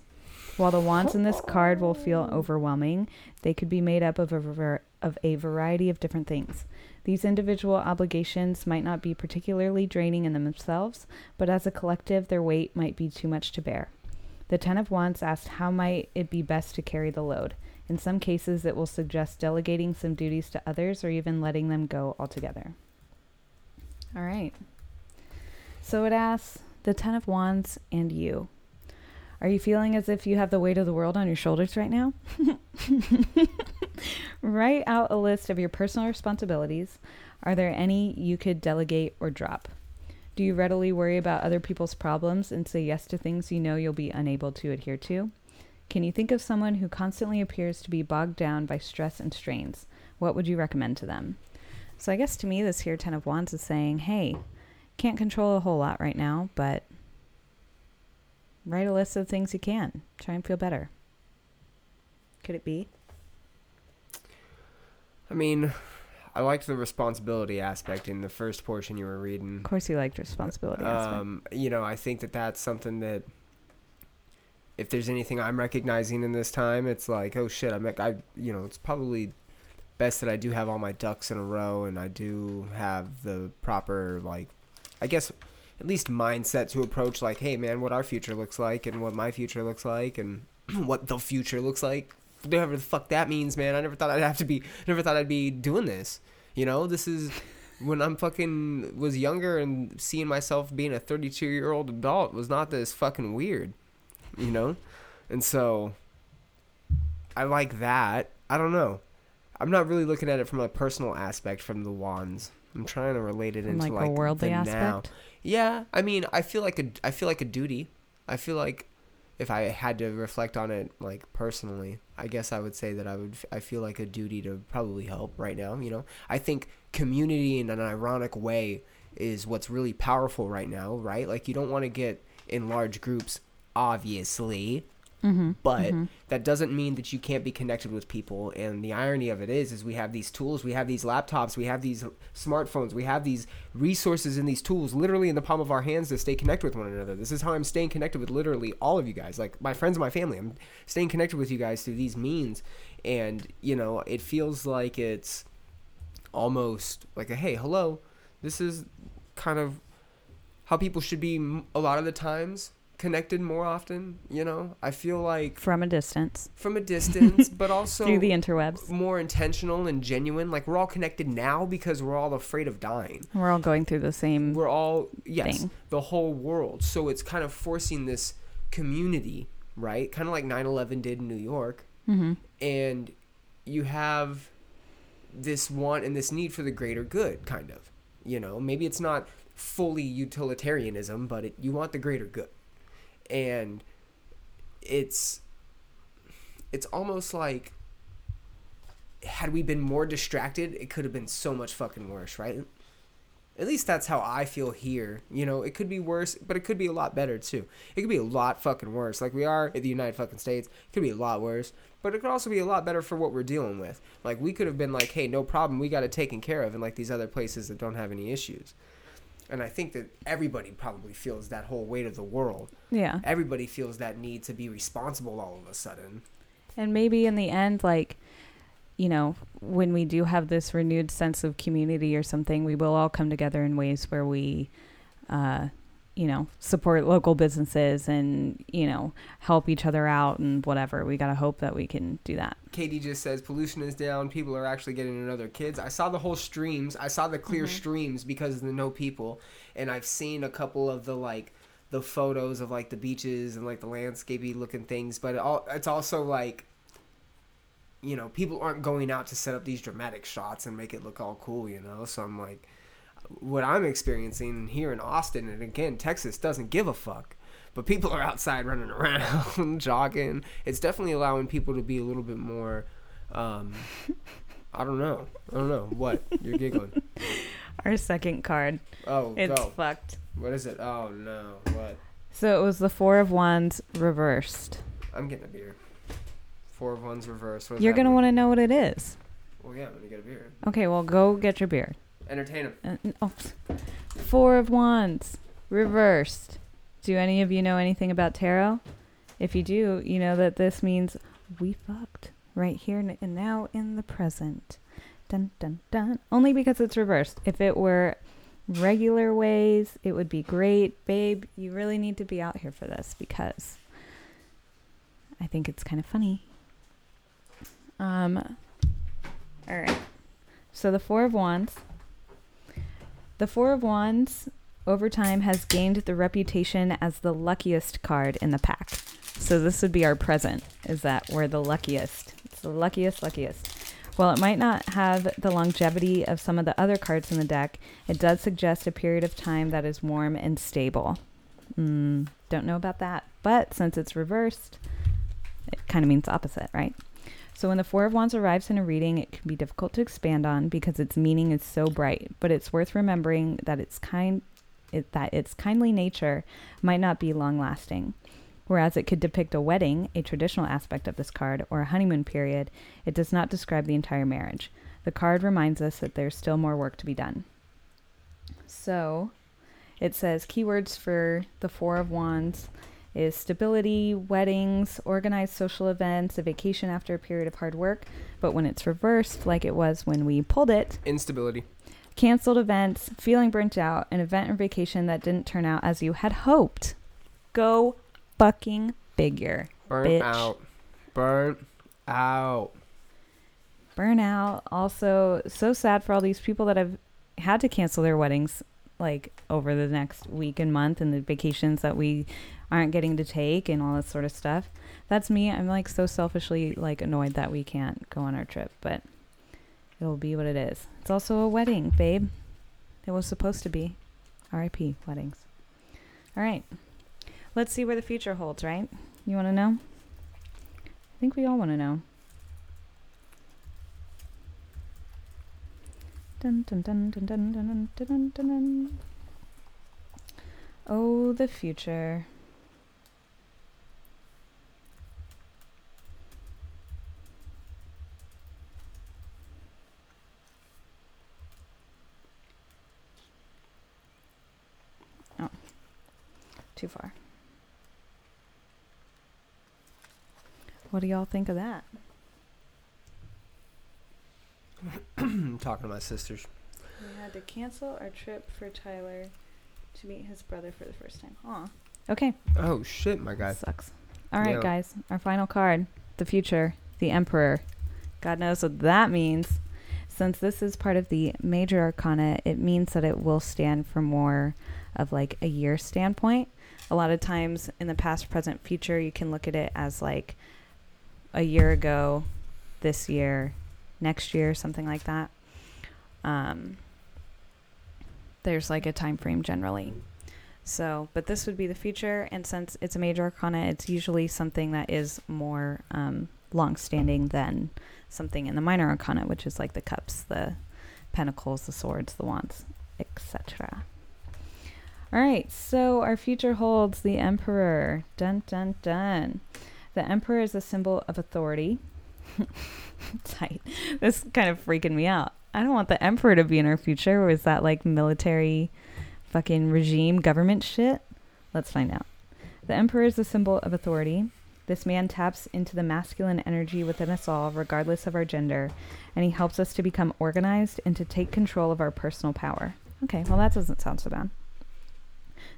While the wands in this card will feel overwhelming, they could be made up of a, var- of a variety of different things. These individual obligations might not be particularly draining in themselves, but as a collective, their weight might be too much to bear. The Ten of Wands asked how might it be best to carry the load. In some cases, it will suggest delegating some duties to others or even letting them go altogether. All right. So it asks the Ten of Wands and you. Are you feeling as if you have the weight of the world on your shoulders right now? Write out a list of your personal responsibilities. Are there any you could delegate or drop? Do you readily worry about other people's problems and say yes to things you know you'll be unable to adhere to? Can you think of someone who constantly appears to be bogged down by stress and strains? What would you recommend to them? So I guess to me, this here Ten of Wands is saying, hey, can't control a whole lot right now, but write a list of things you can. Try and feel better. Could it be? I mean, I liked the responsibility aspect in the first portion you were reading. Of course, you liked responsibility. aspect. Um, you know, I think that that's something that if there's anything I'm recognizing in this time, it's like, oh shit, I'm, like, I, you know, it's probably best that I do have all my ducks in a row and I do have the proper, like, I guess, at least mindset to approach, like, hey man, what our future looks like and what my future looks like and what the future looks like. Whatever the fuck that means, man. I never thought I'd have to be, never thought I'd be doing this. You know, this is when I'm fucking was younger and seeing myself being a 32 year old adult was not this fucking weird, you know? And so I like that. I don't know. I'm not really looking at it from a personal aspect from the wands. I'm trying to relate it into like, like a worldly the aspect. now. Yeah, I mean, I feel like a I feel like a duty. I feel like if I had to reflect on it like personally, I guess I would say that I would I feel like a duty to probably help right now, you know. I think community in an ironic way is what's really powerful right now, right? Like you don't want to get in large groups obviously, Mm-hmm. but that doesn't mean that you can't be connected with people. And the irony of it is is we have these tools we have these laptops we have these smartphones we have these resources and these tools literally in the palm of our hands to stay connected with one another. This is how i'm staying connected with literally all of you guys like my friends and my family. I'm staying connected with you guys through these means. And you know it feels like it's almost like a hey hello this is kind of how people should be a lot of the times connected more often you know i feel like From a distance from a distance but also through the interwebs. more intentional and genuine like we're all connected now because we're all afraid of dying We're all going through the same. we're all yes Thing. the whole world so it's kind of forcing this community right kind of like 9-11 did in new york Mm-hmm. and you have this want and this need for the greater good kind of you know maybe it's not fully utilitarianism but it, you want the greater good and it's it's almost like had we been more distracted it could have been so much fucking worse right at least that's how I feel here. You know, it could be worse, but it could be a lot better too. It could be a lot fucking worse. Like we are in the United fucking States. It could be a lot worse, but it could also be a lot better for what we're dealing with. Like we could have been like, hey, no problem, we got it taken care of in like these other places that don't have any issues. And I think that everybody probably feels that whole weight of the world. Yeah. Everybody feels that need to be responsible all of a sudden. And maybe in the end, like, you know, when we do have this renewed sense of community or something, we will all come together in ways where we, uh, you know, support local businesses and, you know, help each other out and whatever. We got to hope that we can do that. Katie just says pollution is down. People are actually getting their kids. I saw the whole streams. I saw the clear mm-hmm. streams because of the no people, and I've seen a couple of the like the photos of like the beaches and like the landscapey looking things. But it all it's also like you know people aren't going out to set up these dramatic shots and make it look all cool. You know, so I'm like, what I'm experiencing here in Austin and again Texas doesn't give a fuck. But people are outside running around, jogging. It's definitely allowing people to be a little bit more. Um, I don't know. I don't know what you're giggling. Our second card, Oh, it's go. fucked. What is it? Oh no, what? So it was the Four of Wands reversed. I'm getting a beer. Four of wands reversed. You're going to want to know what it is. Well, yeah, I'm gonna get a beer. Okay, well, go get your beer. Entertain. Uh, oh. Four of Wands, reversed. Do any of you know anything about tarot? If you do, you know that this means we fucked right here and now in the present. Dun dun dun. Only because it's reversed. If it were regular ways, it would be great. Babe, you really need to be out here for this because I think it's kind of funny. Um, all right. So the Four of Wands. The Four of Wands over time has gained the reputation as the luckiest card in the pack. So this would be our present, is that we're the luckiest. It's the luckiest, luckiest. While it might not have the longevity of some of the other cards in the deck, it does suggest a period of time that is warm and stable. Mm, don't know about that. But since it's reversed, it kind of means opposite, right? So when the Four of Wands arrives in a reading, it can be difficult to expand on because its meaning is so bright. But it's worth remembering that its kind, it, that its kindly nature might not be long lasting. Whereas it could depict a wedding, a traditional aspect of this card, or a honeymoon period, it does not describe the entire marriage. The card reminds us that there's still more work to be done. So, it says keywords for the Four of Wands is stability, weddings, organized social events, a vacation after a period of hard work. But when it's reversed, like it was when we pulled it, Instability. canceled events, feeling burnt out, an event or vacation that didn't turn out as you had hoped. Go fucking figure. Burnt Bitch. out. Burnt out. Burnout. Also, so sad for all these people that have had to cancel their weddings like over the next week and month and the vacations that we aren't getting to take and all this sort of stuff. That's me. I'm like so selfishly like annoyed that we can't go on our trip, but it'll be what it is. It's also a wedding, babe. It was supposed to be. RIP weddings. All right. Let's see where the future holds, right? You want to know? I think we all want to know. Dun, dun, dun, dun, dun, dun, dun, dun, dun, dun. Oh, the future. Too far. What do y'all think of that? I'm talking to my sisters. We had to cancel our trip for Tyler to meet his brother for the first time. Aw. Okay. Oh shit, my guy. Sucks. All right, Yeah. guys. Our final card, the future, the Emperor. God knows what that means. Since this is part of the major arcana, it means that it will stand for more of like a year standpoint. A lot of times in the past, present, future, you can look at it as like a year ago, this year, next year, something like that. Um, there's like a time frame generally. So, but this would be the future, and since it's a major arcana, it's usually something that is more um, long-standing than something in the minor arcana, which is like the cups, the pentacles, the swords, the wands, etc. All right, so our future holds the Emperor. Dun dun dun. The Emperor is a symbol of authority. Tight. This kind of freaking me out. I don't want the Emperor to be in our future. Or is that like military fucking regime government shit? Let's find out. The Emperor is a symbol of authority. This man taps into the masculine energy within us all, regardless of our gender, and he helps us to become organized and to take control of our personal power. Okay, well, that doesn't sound so bad.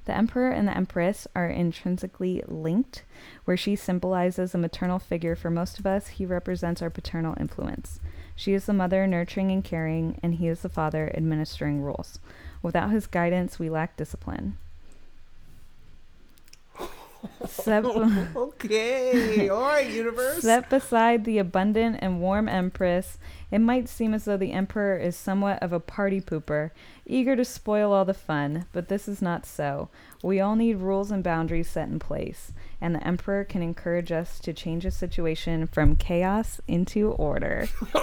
The Emperor and the Empress are intrinsically linked. Where she symbolizes a maternal figure for most of us, he represents our paternal influence. She is the mother, nurturing and caring, and he is the father, administering rules. Without his guidance, we lack discipline. Set, okay, all right, universe. set beside the abundant and warm Empress, it might seem as though the Emperor is somewhat of a party pooper, eager to spoil all the fun, but this is not so. We all need rules and boundaries set in place, and the Emperor can encourage us to change a situation from chaos into order.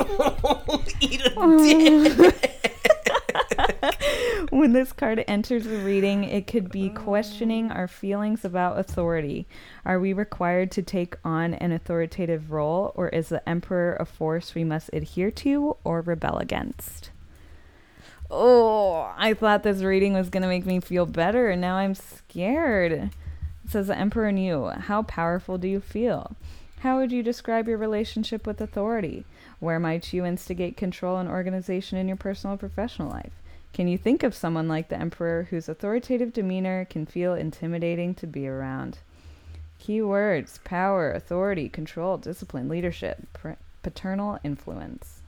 when this card enters the reading, it could be questioning our feelings about authority. Are we required to take on an authoritative role, or is the Emperor a force we must adhere to or rebel against? Oh, I thought this reading was going to make me feel better, and now I'm scared. It says the Emperor you. How powerful do you feel? How would you describe your relationship with authority? Where might you instigate control and organization in your personal and professional life? Can you think of someone like the Emperor whose authoritative demeanor can feel intimidating to be around? Key words power, authority, control, discipline, leadership, paternal influence.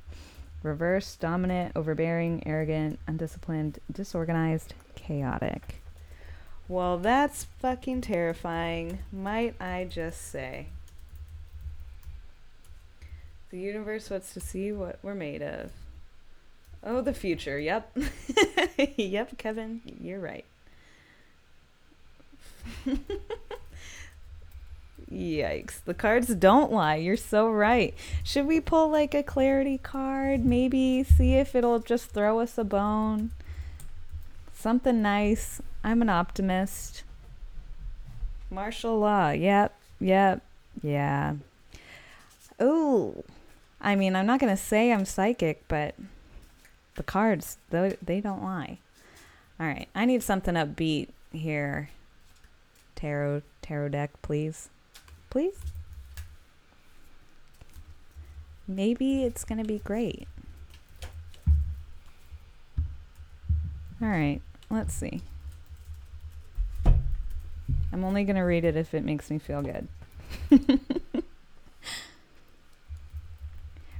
Reverse, dominant, overbearing, arrogant, undisciplined, disorganized, chaotic. Well, that's fucking terrifying, might I just say. The universe wants to see what we're made of. Oh, the future. Yep. yep, Kevin, you're right. Yikes. The cards don't lie. You're so right. Should we pull like a clarity card? Maybe see if it'll just throw us a bone. Something nice. I'm an optimist. Martial law. Yep. Yep. Yeah. Oh. I mean, I'm not going to say I'm psychic, but the cards, they, they don't lie. All right. I need something upbeat here. Tarot tarot deck, please. Please. Maybe it's going to be great. All right. Let's see. I'm only going to read it if it makes me feel good.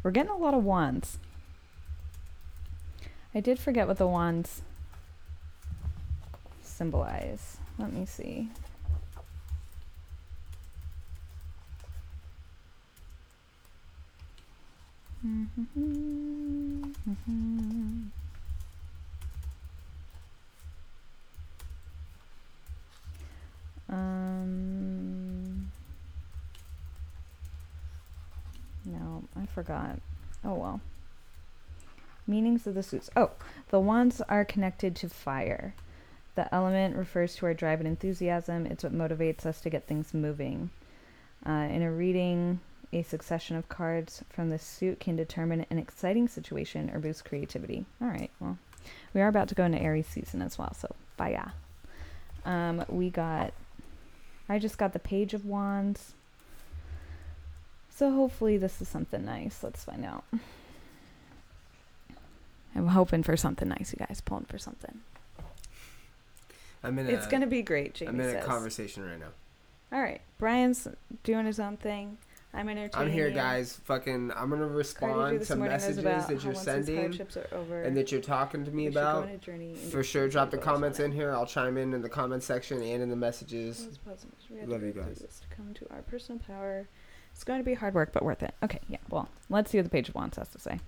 We're getting a lot of wands. I did forget what the wands symbolize. Let me see. Mm-hmm. Mm-hmm. Mm-hmm. Um, no, I forgot. Oh well. Meanings of the suits. Oh, the wands are connected to fire. The element refers to our drive and enthusiasm. It's what motivates us to get things moving. Uh, in a reading, a succession of cards from the suit can determine an exciting situation or boost creativity. All right, well, we are about to go into Aries season as well, so bye. Um, we got I just got the Page of Wands. So hopefully this is something nice. Let's find out. I'm hoping for something nice, you guys. Pulling for something. I'm in a, it's gonna be great, Jamie I'm in a says. conversation right now. All right, Brian's doing his own thing. I'm entertaining. I'm here, you. guys. Fucking, I'm gonna respond to messages that you're sending over, and that you're talking to me we should go about. on a journey into For sure, drop the comments in here. I'll chime in in the comment section and in the messages. Those puzzles, we have Love you guys. to come to our personal power. It's going to be hard work, but worth it. Okay, yeah. Well, let's see what the Page of Wands has to say.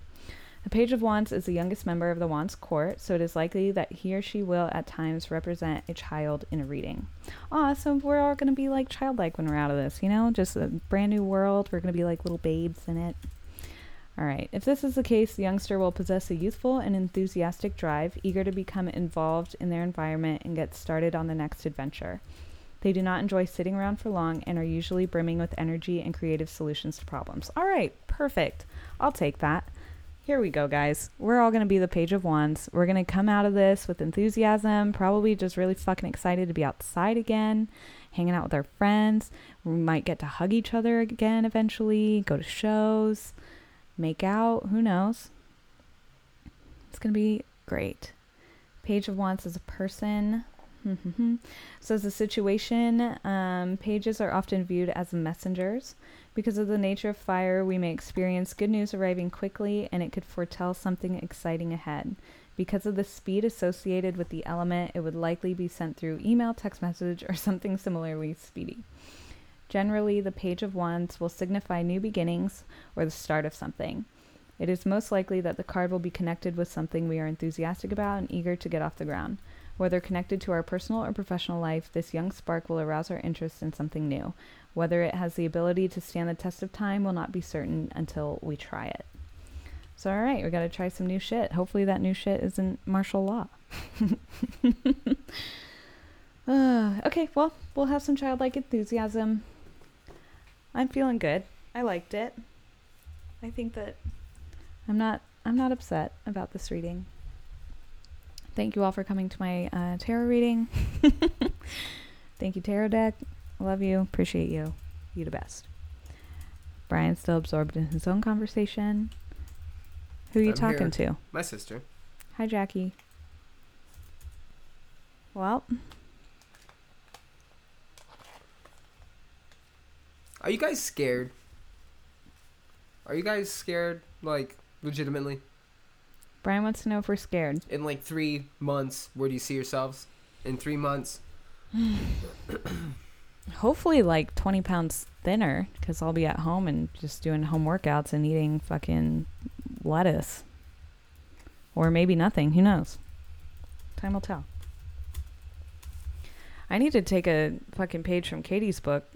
The Page of Wands is the youngest member of the Wands court, so it is likely that he or she will at times represent a child in a reading. Aw, so we're all going to be like childlike when we're out of this, you know? Just a brand new world. We're going to be like little babes in it. All right. If this is the case, the youngster will possess a youthful and enthusiastic drive, eager to become involved in their environment and get started on the next adventure. They do not enjoy sitting around for long and are usually brimming with energy and creative solutions to problems. All right, perfect. I'll take that. Here we go, guys. We're all going to be the Page of Wands. We're going to come out of this with enthusiasm, probably just really fucking excited to be outside again, hanging out with our friends. We might get to hug each other again eventually, go to shows, make out. Who knows? It's going to be great. Page of Wands is a person. So, as a situation, um, pages are often viewed as messengers. Because of the nature of fire, we may experience good news arriving quickly and it could foretell something exciting ahead. Because of the speed associated with the element, it would likely be sent through email, text message, or something similarly speedy. Generally, the Page of Wands will signify new beginnings or the start of something. It is most likely that the card will be connected with something we are enthusiastic about and eager to get off the ground. Whether connected to our personal or professional life, this young spark will arouse our interest in something new. Whether it has the ability to stand the test of time will not be certain until we try it. So, all right, we got to try some new shit. Hopefully, that new shit isn't martial law. uh, okay, well, we'll have some childlike enthusiasm. I'm feeling good. I liked it. I think that I'm not I'm not upset about this reading. Thank you all for coming to my uh, tarot reading. Thank you, Tarot Deck. Love you. Appreciate you. You the best. Brian's still absorbed in his own conversation. Who are you I'm talking here. to? My sister. Hi, Jackie. Well, Are you guys scared? Are you guys scared? Like, legitimately? Brian wants to know if we're scared. In like three months, where do you see yourselves? In three months? Hopefully, like 20 pounds thinner, because I'll be at home and just doing home workouts and eating fucking lettuce. Or maybe nothing. Who knows? Time will tell. I need to take a fucking page from Katie's book.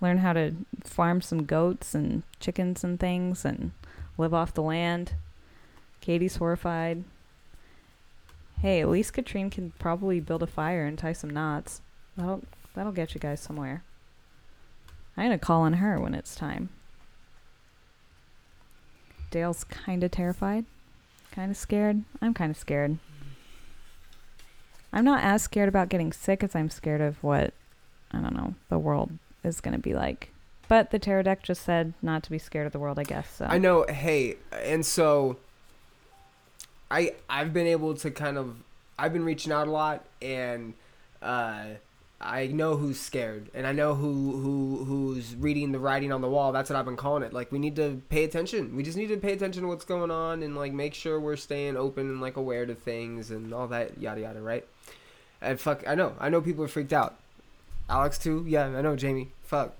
Learn how to farm some goats and chickens and things and live off the land. Katie's horrified. Hey, at least Katrine can probably build a fire and tie some knots. That'll that'll get you guys somewhere. I'm gonna call on her when it's time. Dale's kinda terrified. Kinda scared. I'm kinda scared. I'm not as scared about getting sick as I'm scared of what I don't know, the world is gonna be like. But the tarot deck just said not to be scared of the world, I guess. So I know. Hey, and so I I've been able to kind of I've been reaching out a lot, and uh, I know who's scared, and I know who who who's reading the writing on the wall. That's what I've been calling it. Like we need to pay attention. We just need to pay attention to what's going on, and like make sure we're staying open and like aware to things and all that yada yada. Right? And fuck, I know. I know people are freaked out. Alex too. Yeah, I know. Jamie. Fuck.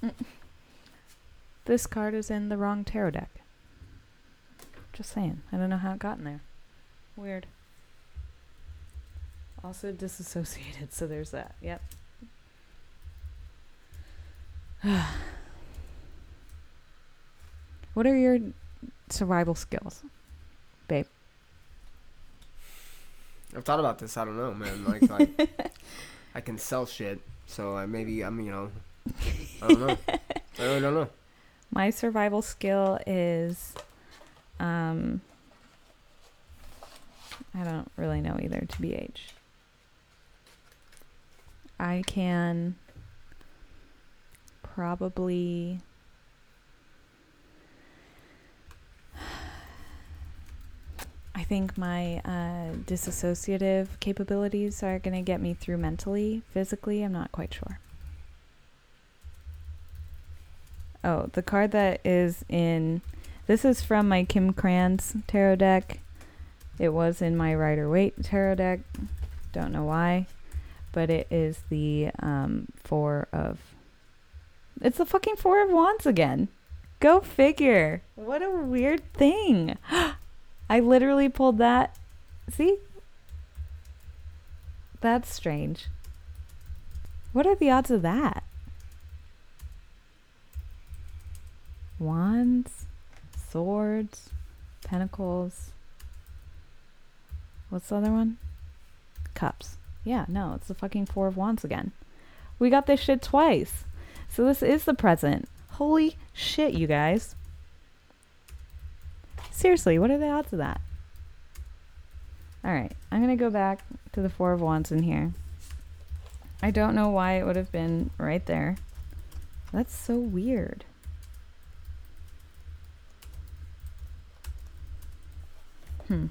this card is in the wrong tarot deck. Just saying. I don't know how it got in there. Weird. Also disassociated, so there's that. Yep. what are your survival skills? Babe. I've thought about this. I don't know, man. Like, like I can sell shit, so I maybe I'm, you know, I don't know. I really don't know. My survival skill is um I don't really know either to BH. I can probably I think my uh, disassociative capabilities are going to get me through mentally. Physically, I'm not quite sure. Oh, the card that is in. This is from my Kim Krans tarot deck. It was in my Rider Waite tarot deck. Don't know why. But it is the um, Four of. It's the fucking Four of Wands again. Go figure. What a weird thing. I literally pulled that. See? That's strange. What are the odds of that? Wands, swords, pentacles. What's the other one? Cups. Yeah, no, it's the fucking Four of Wands again. We got this shit twice. So this is the present. Holy shit, you guys. Seriously, what are the odds of that? All right, I'm going to go back to the Four of Wands in here. I don't know why it would have been right there. That's so weird. Hmm.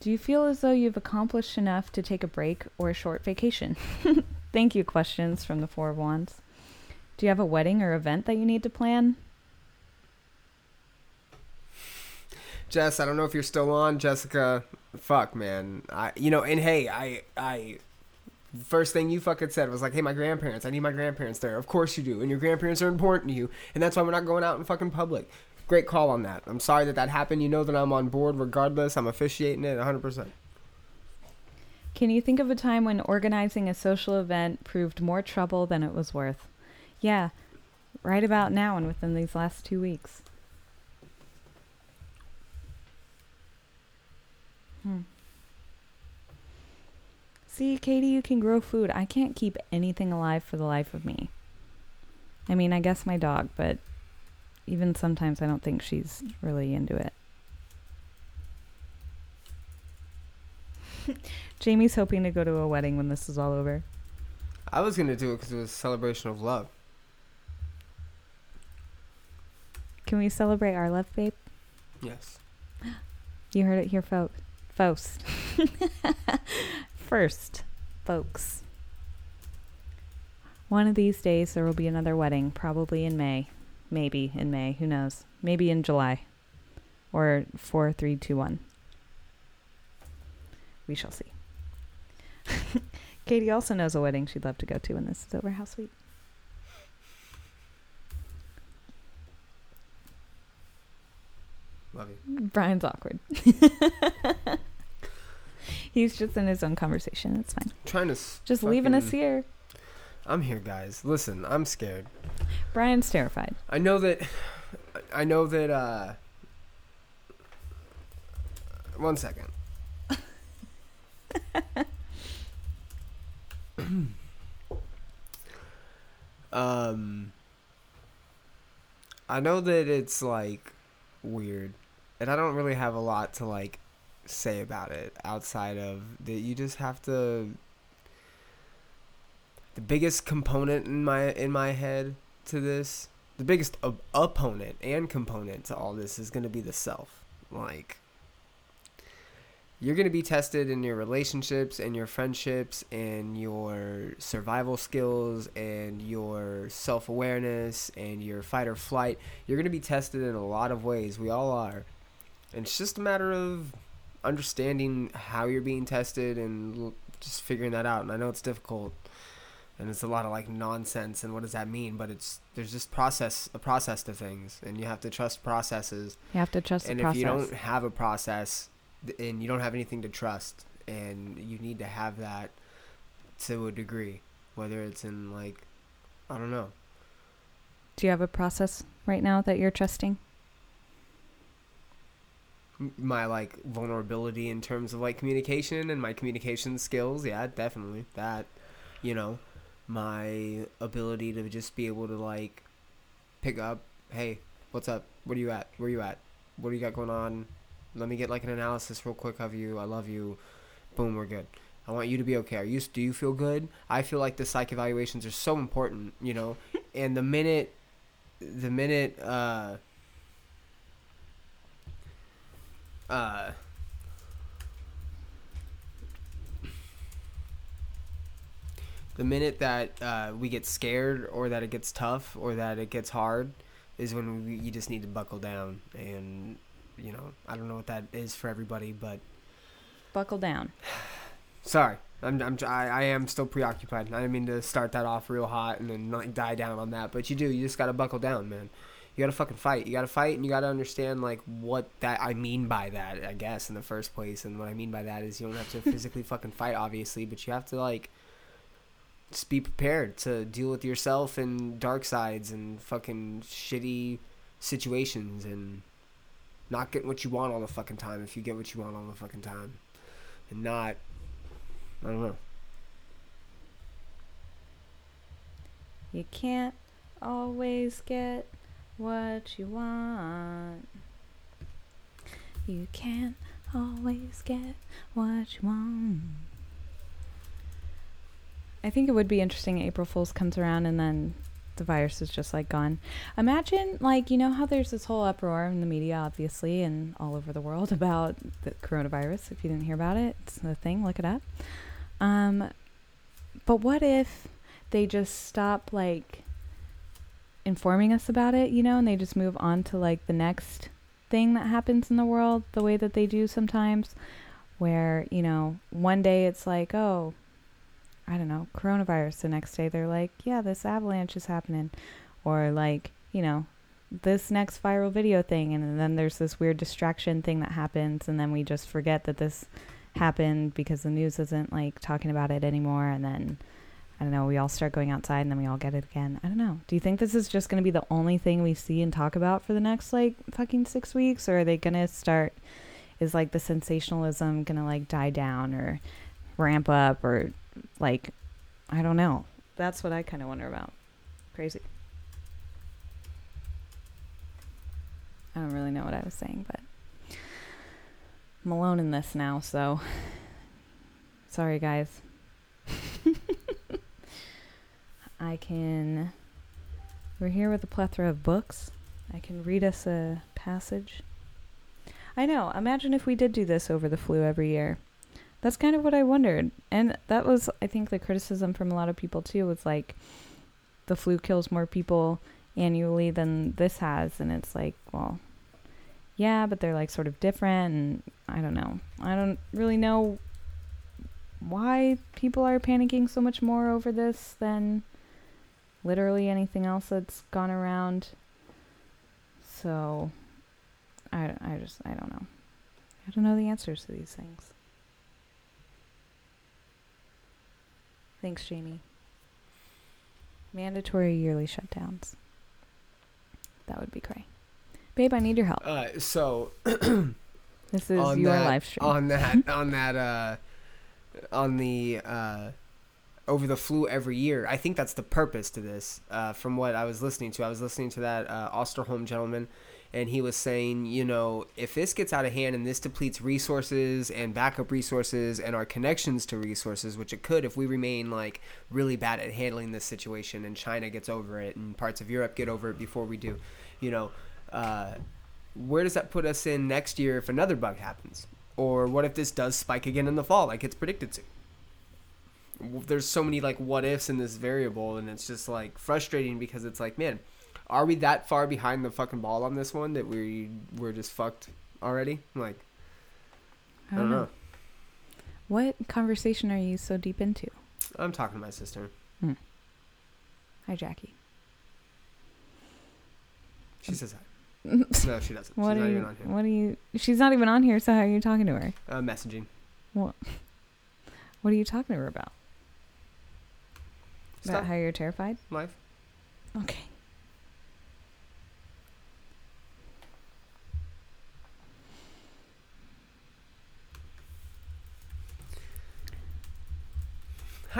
Do you feel as though you've accomplished enough to take a break or a short vacation? Thank you, questions from the Four of Wands. Do you have a wedding or event that you need to plan? Jess, I don't know if you're still on. Jessica, fuck, man. I, you know, and hey, I, I, first thing you fucking said was like, hey, my grandparents. I need my grandparents there. Of course you do, and your grandparents are important to you, and that's why we're not going out in fucking public. Great call on that. I'm sorry that that happened. You know that I'm on board regardless. I'm officiating it 100%. Can you think of a time when organizing a social event proved more trouble than it was worth? Yeah, right about now and within these last two weeks. Hmm. See, Katie, you can grow food. I can't keep anything alive for the life of me. I mean, I guess my dog, but even sometimes I don't think she's really into it. Jamie's hoping to go to a wedding when this is all over. I was gonna do it because it was a celebration of love. Can we celebrate our love, babe? Yes. You heard it here, folk. Folks. First, folks. One of these days there will be another wedding, probably in May. Maybe in May. Who knows? Maybe in July. Or 4, 3, 2, 1. We shall see. Katie also knows a wedding she'd love to go to when this is over. How sweet. Love you. Brian's awkward. He's just in his own conversation. It's fine. trying to. Just leaving us here. I'm here, guys. Listen, I'm scared. Brian's terrified. I know that. I know that. uh One second. um. I know that it's like weird, and I don't really have a lot to like say about it outside of that. You just have to. The biggest component in my in my head to this the biggest op- opponent and component to all this is going to be the self. Like, you're going to be tested in your relationships and your friendships and your survival skills and your self awareness and your fight or flight. You're going to be tested in a lot of ways. We all are. And it's just a matter of understanding how you're being tested and just figuring that out. And I know it's difficult and it's a lot of like nonsense and what does that mean but it's there's just process a process to things and you have to trust processes You have to trust and if process. you don't have a process and you don't have anything to trust and you need to have that to a degree whether it's in like i don't know Do you have a process right now that you're trusting? My like vulnerability in terms of like communication and my communication skills yeah definitely that you know my ability to just be able to like pick up hey what's up? Where are you at? Where are you at? What do you got going on? Let me get like an analysis real quick of you. I love you. Boom we're good. I want you to be okay. Are you do you feel good? I feel like the psych evaluations are so important, you know. and the minute the minute uh uh the minute that uh, we get scared or that it gets tough or that it gets hard is when we, you just need to buckle down and you know i don't know what that is for everybody but Buckle down. sorry. I'm, I'm I, I am still preoccupied. I didn't mean to start that off real hot and then like die down on that but you do. You just gotta buckle down man. You gotta fucking fight. You gotta fight and you gotta understand like what that i mean by that i guess in the first place. And what i mean by that is you don't have to physically fucking fight obviously but you have to like just be prepared to deal with yourself and dark sides and fucking shitty situations and not getting what you want all the fucking time if you get what you want all the fucking time and not I don't know. You can't always get what you want. You can't always get what you want. I think it would be interesting. April Fool's comes around and then the virus is just like gone. Imagine, like, you know how there's this whole uproar in the media, obviously, and all over the world about the coronavirus. If you didn't hear about it, it's a thing. Look it up. Um, but what if they just stop like informing us about it, you know, and they just move on to like the next thing that happens in the world the way that they do sometimes, where, you know, one day it's like, oh, I don't know, coronavirus. The next day they're like, yeah, this avalanche is happening. Or like, you know, this next viral video thing. And then there's this weird distraction thing that happens. And then we just forget that this happened because the news isn't like talking about it anymore. And then, I don't know, we all start going outside and then we all get it again. I don't know. Do you think this is just going to be the only thing we see and talk about for the next like fucking six weeks? Or are they going to start, is like the sensationalism going to like die down or ramp up or like I don't know. That's what I kind of wonder about. Crazy. I don't really know what I was saying, but I'm alone in this now, so sorry guys. I can we're here with a plethora of books. I can read us a passage. I know. Imagine if we did do this over the flu every year. That's kind of what I wondered. And that was, I think, the criticism from a lot of people too was like, the flu kills more people annually than this has. And it's like, well, yeah, but they're like sort of different. And I don't know. I don't really know why people are panicking so much more over this than literally anything else that's gone around. So, I, I just, I don't know. I don't know the answers to these things. Thanks, Jamie. Mandatory yearly shutdowns. That would be great. Babe, I need your help. Uh, so This is on your that, live stream. on that on that uh on the uh over the flu every year. I think that's the purpose to this. Uh, from what I was listening to, I was listening to that uh, Osterholm gentleman, and he was saying, you know, if this gets out of hand and this depletes resources and backup resources and our connections to resources, which it could if we remain like really bad at handling this situation, and China gets over it and parts of Europe get over it before we do, you know. Uh, where does that put us in next year if another bug happens? Or what if this does spike again in the fall like it's predicted to? There's so many like what ifs in this variable and it's just like frustrating because it's like, man, are we that far behind the fucking ball on this one that we we're just fucked already? Like, I don't know. What conversation are you so deep into? I'm talking to my sister. Hi, Jackie. She says hi. No, she doesn't. What She's are not you? even on here. What are you? She's not even on here. So how are you talking to her? Uh, messaging. What What are you talking to her about? About how you're terrified? Life. Okay.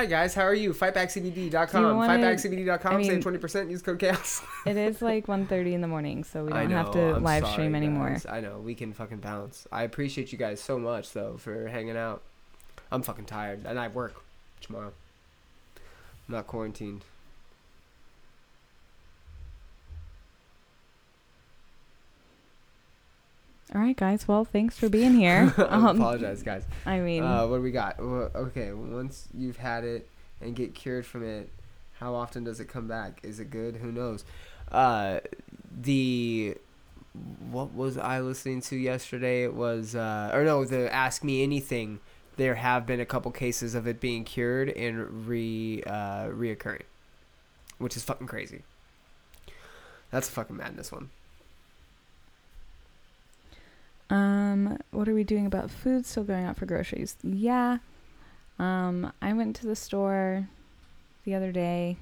Hi guys, how are you? Fatbackcbd.com. You Fatbackcbd.com. I Save twenty percent. Use code chaos. It is like 1.30 in the morning, so we don't have to I'm live sorry, stream anymore. guys. I know we can fucking bounce. I appreciate you guys so much though for hanging out. I'm fucking tired, and I work tomorrow. I'm not quarantined. All right, guys. Well, thanks for being here. I Um, apologize, guys. I mean, Uh, what do we got? Well, okay, once you've had it and get cured from it, how often does it come back? Is it good? Who knows? Uh, the what was I listening to yesterday? It was uh, or no, the Ask Me Anything. There have been a couple cases of it being cured and re uh, reoccurring, which is fucking crazy. That's a fucking madness one. Um, what are we doing about food? Still going out for groceries? Yeah. Um, I went to the store the other day.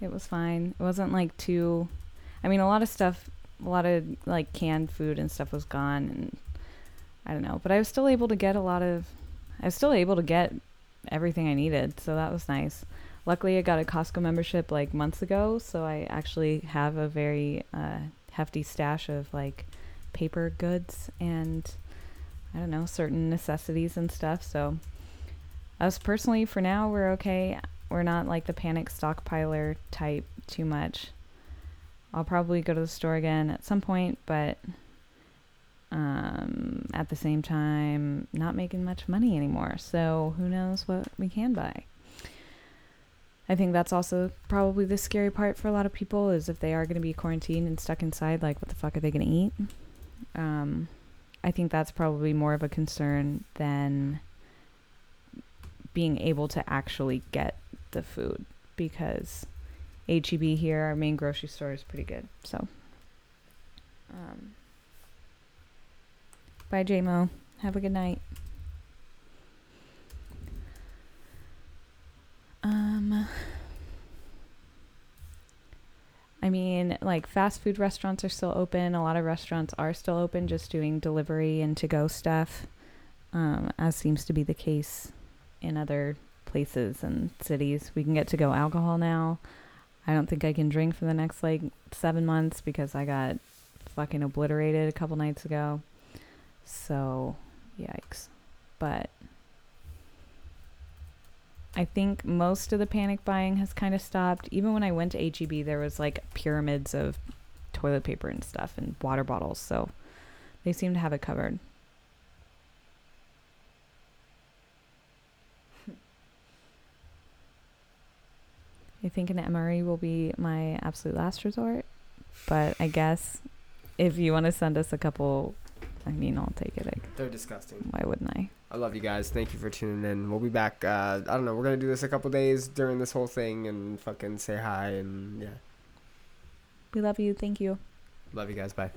It was fine. It wasn't like too. I mean, a lot of stuff, a lot of like canned food and stuff was gone, and I don't know. But I was still able to get a lot of. I was still able to get everything I needed, so that was nice. Luckily, I got a Costco membership like months ago, so I actually have a very uh, hefty stash of like paper goods and I don't know, certain necessities and stuff. So, us personally, for now, we're okay. We're not like the panic stockpiler type too much. I'll probably go to the store again at some point, but um, at the same time, not making much money anymore. So, who knows what we can buy. I think that's also probably the scary part for a lot of people is if they are going to be quarantined and stuck inside, like, what the fuck are they going to eat? Um, I think that's probably more of a concern than being able to actually get the food because HEB here, our main grocery store, is pretty good. So, um, bye, JMO. Have a good night. Um, I mean, like fast food restaurants are still open. A lot of restaurants are still open, just doing delivery and to go stuff, um, as seems to be the case in other places and cities. We can get to go alcohol now. I don't think I can drink for the next like seven months because I got fucking obliterated a couple nights ago. So, yikes. But I think most of the panic buying has kind of stopped. Even when I went to HEB, there was like pyramids of toilet paper and stuff and water bottles. So they seem to have it covered. I think an MRE will be my absolute last resort. But I guess if you want to send us a couple, I mean, I'll take it. Like, They're disgusting. why wouldn't I? I love you guys. Thank you for tuning in. We'll be back. Uh, I don't know. We're gonna do this a couple days during this whole thing and fucking say hi and yeah. We love you. Thank you. Love you guys. Bye.